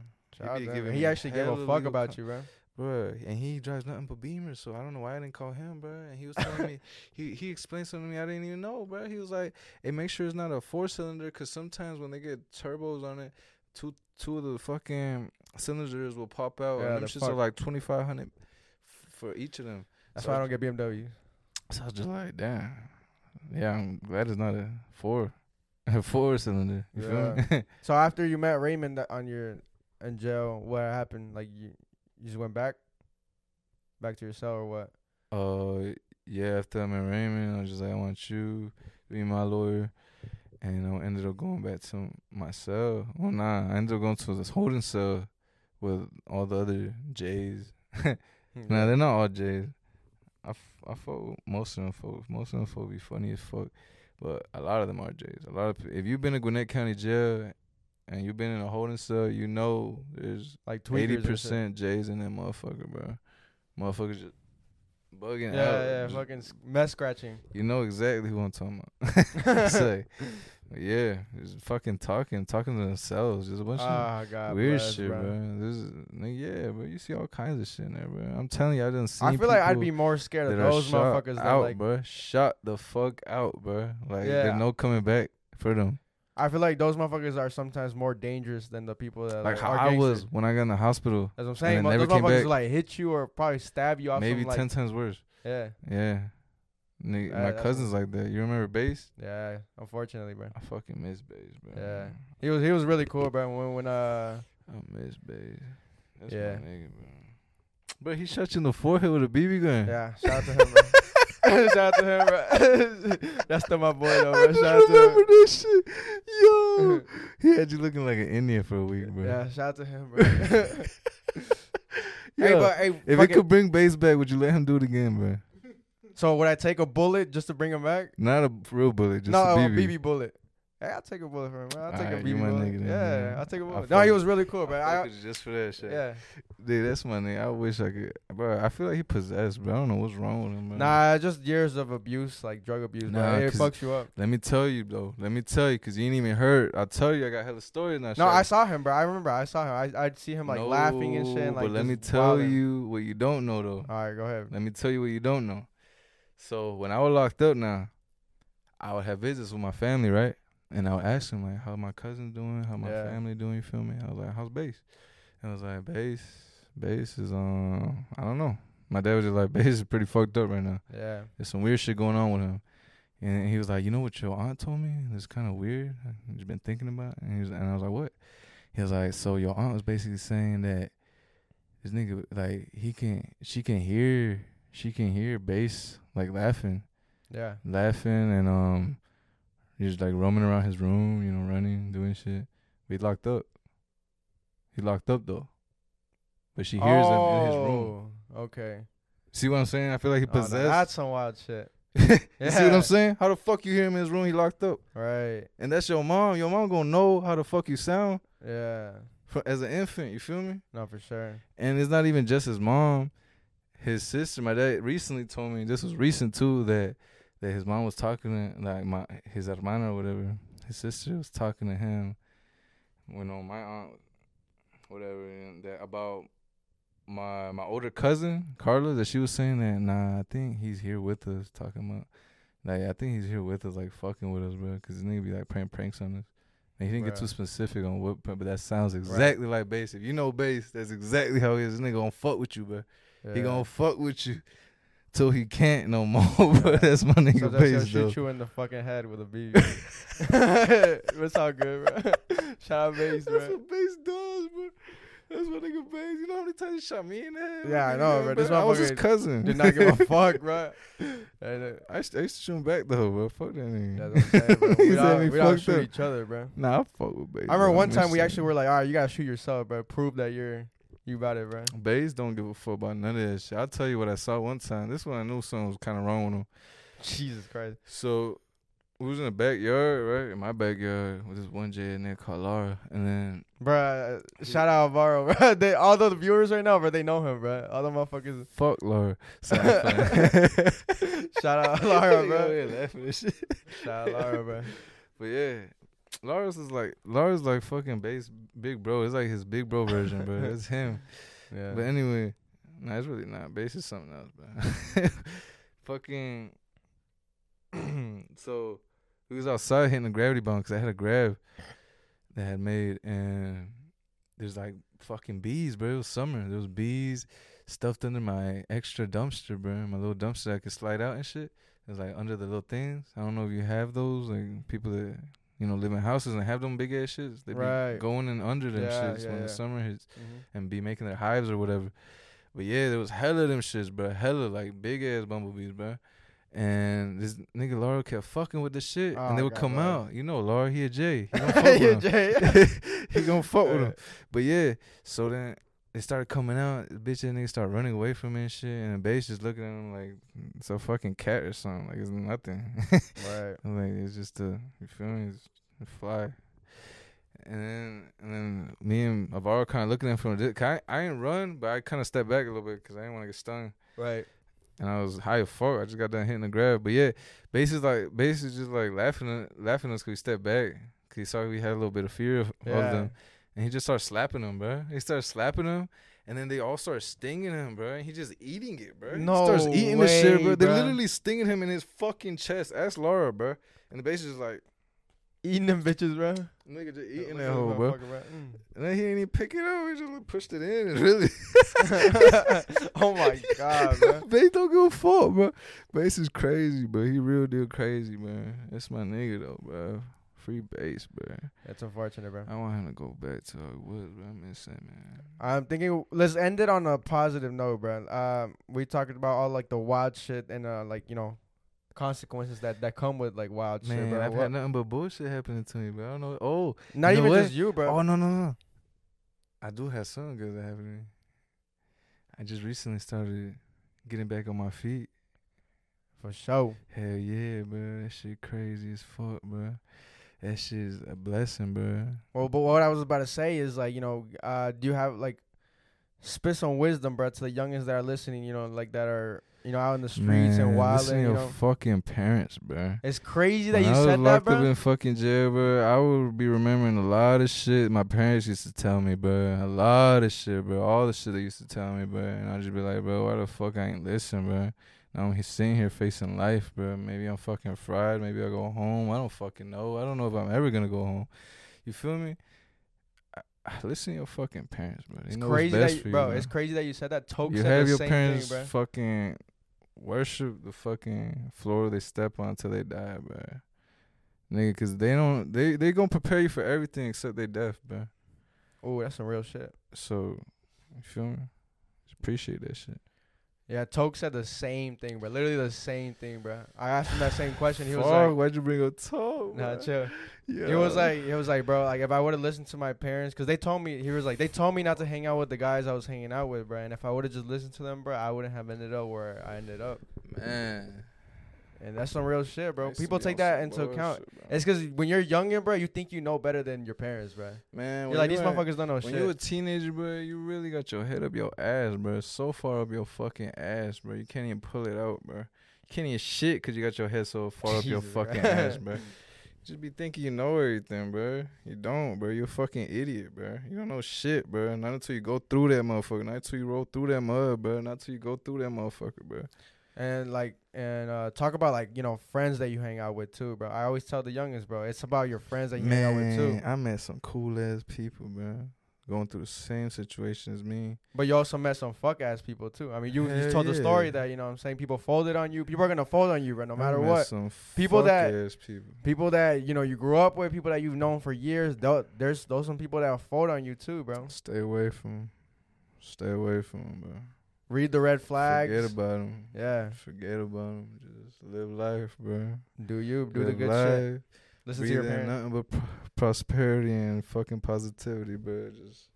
Speaker 1: He, he actually gave a fuck about you, bro
Speaker 2: bro. And he drives nothing but Beamers, so I don't know why I didn't call him, bro. And he was telling me, <laughs> he he explained something to me I didn't even know, bro. He was like, "Hey, make sure it's not a four cylinder, cause sometimes when they get turbos on it, two two of the fucking cylinders will pop out, yeah, and them shits fuck. are like twenty five hundred f- for each of them.
Speaker 1: That's so why I don't get BMW.
Speaker 2: So I was just like, damn, yeah, I'm glad it's not a four, a <laughs> four cylinder. You yeah. feel me? <laughs>
Speaker 1: so after you met Raymond uh, on your in jail, what happened? Like you you just went back, back to your cell or what?
Speaker 2: Uh, yeah. After I'm Raymond, I was just like, I want you to be my lawyer, and I ended up going back to my cell. Well, nah, I ended up going to this holding cell with all the other J's. <laughs> nah, they're not all J's. I, f- I fuck most of them folks. Most of them folks be funny as fuck, but a lot of them are J's. A lot of if you've been in Gwinnett County Jail and you've been in a holding cell, you know there's like eighty percent J's in that motherfucker, bro. Motherfuckers just bugging
Speaker 1: yeah, out. Yeah, yeah, fucking mess scratching.
Speaker 2: You know exactly who I'm talking about. <laughs> <laughs> Say, yeah, just fucking talking, talking to themselves, just a bunch oh, of ah, God weird bless, shit, bro. bro. This is, yeah, bro. You see all kinds of shit in there, bro. I'm telling you, I didn't see.
Speaker 1: I feel like I'd be more scared of those motherfuckers.
Speaker 2: Out,
Speaker 1: like,
Speaker 2: bro. Shot the fuck out, bro. Like, yeah. there's no coming back for them.
Speaker 1: I feel like those motherfuckers are sometimes more dangerous than the people that
Speaker 2: like, like how I was when I got in the hospital.
Speaker 1: As I'm saying. Those motherfuckers like hit you or probably stab you off.
Speaker 2: Maybe
Speaker 1: some,
Speaker 2: ten like, times worse.
Speaker 1: Yeah.
Speaker 2: Yeah. Nigga, my cousin's like that. You remember Bass?
Speaker 1: Yeah, unfortunately, bro.
Speaker 2: I fucking miss Bass, bro.
Speaker 1: Yeah, he was he was really cool, bro. When when uh,
Speaker 2: I miss Bass. That's yeah. my nigga, bro. But he shot you in the forehead with a BB gun.
Speaker 1: Yeah, shout out to him, bro. <laughs> shout out to him, bro. <laughs> That's still my boy, though, bro. I
Speaker 2: just shout remember out to him. this shit. Yo, <laughs> he had you looking like an Indian for a week, bro.
Speaker 1: Yeah, shout out to him, bro. <laughs>
Speaker 2: hey, but hey, if it could bring Bass back, would you let him do it again, bro?
Speaker 1: So would I take a bullet just to bring him back?
Speaker 2: Not a real bullet, just no, a BB.
Speaker 1: a BB bullet. Hey, I'll take a bullet for him. Man. I'll take right, a BB bullet. Nigga, yeah, man. I'll take a bullet. No, he was really cool, bro.
Speaker 2: I, I just for that shit. Yeah, dude, that's my nigga. I wish I could, bro. I feel like he possessed, bro. I don't know what's wrong with him, man.
Speaker 1: Nah, just years of abuse, like drug abuse. Nah, it fucks you up.
Speaker 2: Let me tell you though. Let me tell you, cause you ain't even heard. I'll tell you, I got hella stories now.
Speaker 1: No, I saw him, bro. I remember I saw him. I I'd see him like no, laughing and shit. And, like,
Speaker 2: but let me tell you what you don't know though.
Speaker 1: All right, go ahead.
Speaker 2: Let me tell you what you don't know. So when I was locked up now, I would have visits with my family, right? And I would ask him like, "How my cousin doing? How my yeah. family doing?" You feel me? I was like, "How's Bass?" And I was like, "Bass, Bass is um, I don't know." My dad was just like, <laughs> "Bass is pretty fucked up right now.
Speaker 1: Yeah,
Speaker 2: there's some weird shit going on with him." And he was like, "You know what your aunt told me? It's kind of weird. I've been thinking about." It. And he was, and I was like, "What?" He was like, "So your aunt was basically saying that this nigga like he can, she can hear, she can hear Bass like laughing.
Speaker 1: Yeah.
Speaker 2: Laughing and um he's just like roaming around his room, you know, running, doing shit. But he locked up. He locked up though. But she hears oh, him in his room.
Speaker 1: Oh, okay.
Speaker 2: See what I'm saying? I feel like he oh, possessed. Oh,
Speaker 1: that's some wild shit. <laughs>
Speaker 2: you yeah. see what I'm saying? How the fuck you hear him in his room? He locked up.
Speaker 1: Right.
Speaker 2: And that's your mom. Your mom gonna know how the fuck you sound.
Speaker 1: Yeah.
Speaker 2: For, as an infant, you feel me?
Speaker 1: No, for sure.
Speaker 2: And it's not even just his mom his sister, my dad recently told me this was recent too that that his mom was talking to like my his hermana or whatever. His sister was talking to him You know, my aunt whatever and that about my my older cousin Carla that she was saying that nah I think he's here with us talking about like I think he's here with us like fucking with us bro because this nigga be like playing pranks on us. And he didn't right. get too specific on what, but that sounds exactly right. like Bass. If you know Bass, that's exactly how he is. This nigga gonna fuck with you, bro. Yeah. He gonna fuck with you till he can't no more. <laughs> but that's my nigga so Bass.
Speaker 1: He'll shoot you in the fucking head with a BB. <laughs> It's all good, bro. Shout out Bass,
Speaker 2: bro. That's what Bass does, bro. That's what nigga Bass. You know how many times he shot me in the head?
Speaker 1: Yeah, I know, bro. This
Speaker 2: I was his cousin.
Speaker 1: Did not give a <laughs> fuck, bro.
Speaker 2: Uh, I, used to, I used to shoot him back though, bro. Fuck that nigga.
Speaker 1: That's what I'm saying, bro. we all, we all shoot up. each other, bro.
Speaker 2: Nah, I fuck with Bass.
Speaker 1: I remember one time we actually were like, all right, you gotta shoot yourself, bro. Prove that you're you about it, bro.
Speaker 2: Bass don't give a fuck about none of that shit. I'll tell you what I saw one time. This one I knew something was kind of wrong with him.
Speaker 1: Jesus Christ.
Speaker 2: So we was in the backyard, right? In my backyard with this one J in there called Laura, and then,
Speaker 1: bruh, shout out Alvaro, <laughs> bro. They all the viewers right now, bro, they know him, bro. All the motherfuckers.
Speaker 2: Fuck Laura. <laughs>
Speaker 1: shout out Laura, <laughs> bro. Shout out Laura, bro.
Speaker 2: But yeah, Lars is like Lars like fucking Bass big bro. It's like his big bro version, bro. <laughs> It's him. Yeah. But anyway, nah, it's really not. Bass is something else, bro. <laughs> fucking. <clears throat> so we was outside hitting the gravity bong because I had a grab that I had made, and there's like fucking bees, bro. It was summer. There was bees stuffed under my extra dumpster, bro. My little dumpster I could slide out and shit. It was like under the little things. I don't know if you have those, like people that you know, live in houses and have them big ass shits. They right. be going in under them yeah, shits yeah, when yeah. the summer hits mm-hmm. and be making their hives or whatever. But yeah, there was hella them shits, bro. Hella like big ass bumblebees, bro. And this nigga Laura kept fucking with the shit, oh, and they would God, come out. You know, Laura, he a J. He <laughs> gonna fuck with him. <laughs> he gonna fuck with <laughs> him. But yeah, so then they started coming out. Bitch and nigga start running away from me and shit. And the Bass just looking at him like it's a fucking cat or something. Like it's nothing. right. <laughs> like it's just a you feel me? It's a fly. And then and then me and Alvaro kind of looking at him from I, I didn't run, but I kind of stepped back a little bit because I didn't want to get stung.
Speaker 1: Right.
Speaker 2: And I was high as fuck. I just got done hitting the grab. But yeah, Bass is like basically just like laughing laughing us because we stepped back because he saw we had a little bit of fear of, yeah. of them and he just starts slapping them, bro. He starts slapping them, and then they all start stinging him, bro. And he just eating it, bro. No he starts eating way, the shit, bro. They're literally stinging him in his fucking chest. Ask Laura, bro. And the Bass is like
Speaker 1: eating them bitches, bro.
Speaker 2: Nigga just eating that hole, bro. Mm. And then he didn't even pick it up. He just like pushed it in and <laughs> really. <laughs>
Speaker 1: oh my god, bro.
Speaker 2: Bass <laughs> don't give a fuck, bro. Bass is crazy, but he real deal crazy, man. That's my nigga though, bro. Free Bass, bro.
Speaker 1: That's unfortunate, bro.
Speaker 2: I want him to go back to how it was, bro. I miss him, man.
Speaker 1: I'm thinking let's end it on a positive note, bro. Um, we talked about all like the wild shit and uh, like you know, consequences that that come with like wild
Speaker 2: man,
Speaker 1: shit, bro.
Speaker 2: I've what? had nothing but bullshit happening to me, bro. I don't know. Oh,
Speaker 1: not even just you, bro.
Speaker 2: Oh no, no, no. I do have some good that happened to me. I just recently started getting back on my feet.
Speaker 1: For sure.
Speaker 2: Hell yeah, bro. That shit crazy as fuck, bro that shit is a blessing, bro.
Speaker 1: Well, but what I was about to say is like, you know, uh, do you have like spit some wisdom, bro, to the youngins that are listening, you know, like that are you know out in the streets Man, and wild.
Speaker 2: you know, fucking parents, bro.
Speaker 1: It's crazy that when you I said
Speaker 2: that,
Speaker 1: bro.
Speaker 2: Up in fucking jail, bro. I would be remembering a lot of shit my parents used to tell me, bro. A lot of shit, bro. All the shit they used to tell me, bro. And I'd just be like, bro, why the fuck I ain't listen, bro? Now I'm sitting here facing life, bro. Maybe I'm fucking fried. Maybe I go home. I don't fucking know. I don't know if I'm ever gonna go home. You feel me? I, I listen to your fucking parents, bro. They
Speaker 1: it's crazy that you, bro. It's crazy that you said that. Toke
Speaker 2: you
Speaker 1: said
Speaker 2: have
Speaker 1: your
Speaker 2: parents
Speaker 1: thing,
Speaker 2: fucking worship the fucking floor they step on until they die, bro. Nigga, cause they don't they they gonna prepare you for everything except their death, bro.
Speaker 1: Oh, that's some real shit.
Speaker 2: So, you feel me? Just appreciate that shit.
Speaker 1: Yeah, Toke said the same thing, bro. Literally the same thing, bro. I asked him that same question. He was
Speaker 2: like,
Speaker 1: "Why'd
Speaker 2: you bring up Toke?"
Speaker 1: Nah, chill. Yeah. He was like, he was like, bro, like if I would have listened to my parents, cause they told me, he was like, they told me not to hang out with the guys I was hanging out with, bro. And if I would have just listened to them, bro, I wouldn't have ended up where I ended up.
Speaker 2: Man.
Speaker 1: And that's some real shit, bro. People take that into account. Shit, it's because when you're younger, bro, you think you know better than your parents, bro.
Speaker 2: Man,
Speaker 1: you're like these motherfuckers don't know
Speaker 2: when
Speaker 1: shit.
Speaker 2: When you a teenager, bro, you really got your head up your ass, bro. So far up your fucking ass, bro. You can't even pull it out, bro. You can't even shit because you got your head so far up your <laughs> fucking ass, bro. <laughs> Just be thinking you know everything, bro. You don't, bro. You're a fucking idiot, bro. You don't know shit, bro. Not until you go through that motherfucker. Not until you roll through that mud, bro. Not until you go through that motherfucker, bro
Speaker 1: and like and uh, talk about like you know friends that you hang out with too, bro. I always tell the youngest, bro, it's about your friends that you Man, hang out with too.
Speaker 2: I met some cool ass people, bro. Going through the same situation as me.
Speaker 1: But you also met some fuck ass people too. I mean, you, you told yeah. the story that you know I'm saying people folded on you. People are gonna fold on you, bro, no matter what. people that
Speaker 2: people.
Speaker 1: people that you know you grew up with, people that you've known for years. There's those some people that fold on you too, bro.
Speaker 2: Stay away from, stay away from them, bro.
Speaker 1: Read the red flags.
Speaker 2: Forget about them.
Speaker 1: Yeah.
Speaker 2: Forget about them. Just live life, bro.
Speaker 1: Do you do live the good life. shit? Listen
Speaker 2: Breathe
Speaker 1: to your parents.
Speaker 2: Nothing but pr- prosperity and fucking positivity, bro. Just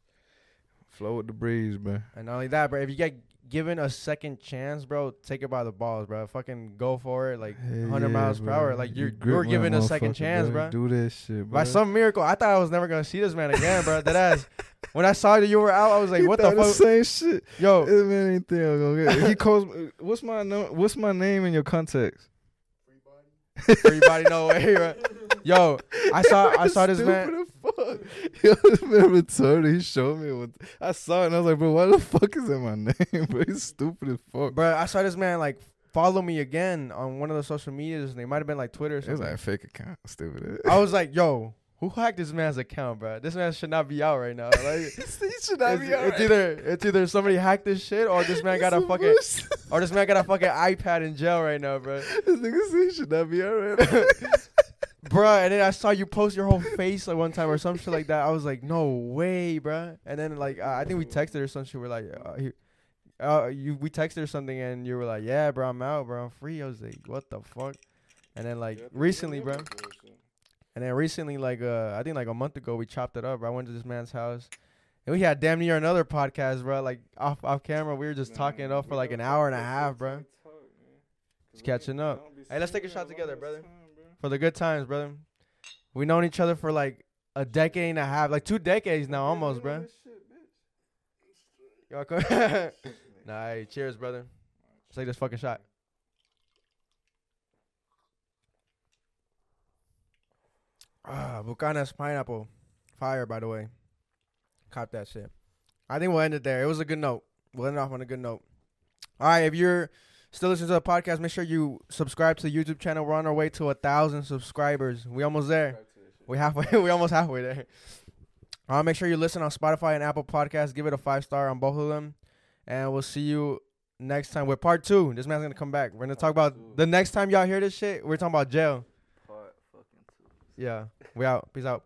Speaker 2: flow with the breeze, bro.
Speaker 1: And not only that, bro. If you get given a second chance, bro, take it by the balls, bro. Fucking go for it, like hey 100 yeah, miles per hour. Like you're you're given a second chance, bro.
Speaker 2: Do this shit, bro.
Speaker 1: By some miracle, I thought I was never gonna see this man again, bro. That ass. When I saw that you were out, I was like, "What the fuck?" The
Speaker 2: same shit. Yo, this man ain't think I'm gonna get. He calls. Uh, what's my no, What's my name in your context?
Speaker 1: Everybody, body, no way, right? Yo, I saw I <laughs> saw this man. <laughs>
Speaker 2: Yo, this man. He showed me what I saw it and I was like, bro, why the fuck is that my <laughs> name? bro, he's stupid as fuck.
Speaker 1: Bro, I saw this man like follow me again on one of the social medias. They might have been like Twitter. Or something.
Speaker 2: It was like a fake account. Stupid.
Speaker 1: I <laughs> was like, yo, who hacked this man's account, bro? This man should not be out right now. Like,
Speaker 2: he should not
Speaker 1: it's,
Speaker 2: be out.
Speaker 1: It's right. either it's either somebody hacked this shit or this man got a fucking or this man got a fucking iPad in jail right now, bro.
Speaker 2: This nigga he should not be out right now.
Speaker 1: Bruh. And then I saw you post your whole face like one time or some shit like that. I was like, no way, bruh. And then like uh, I think we texted or some shit. We're like, uh, he, uh, you we texted or something, and you were like, "Yeah, bro, I'm out, bro. I'm free." I was like, "What the fuck?" And then like yeah, recently, bro. And then recently, like uh, I think like a month ago, we chopped it up. Bro. I went to this man's house, and we had damn near another podcast, bro. Like off off camera, we were just man, talking it up for like an hour and a half, bro. Just catching up. Hey, let's take a shot together, brother. For the good times, brother. We known each other for like a decade and a half, like two decades now, almost, bro. Y'all come. <laughs> nah, hey, cheers, brother. Let's take this fucking shot. Ah, Buchanan's pineapple, fire. By the way, cop that shit. I think we'll end it there. It was a good note. We'll end off on a good note. All right, if you're still listening to the podcast, make sure you subscribe to the YouTube channel. We're on our way to a thousand subscribers. We almost there. We halfway. <laughs> we almost halfway there. Uh, make sure you listen on Spotify and Apple Podcasts. Give it a five star on both of them, and we'll see you next time with part two. This man's gonna come back. We're gonna talk about the next time y'all hear this shit. We're talking about jail. Part fucking two. Yeah. We out. Peace out.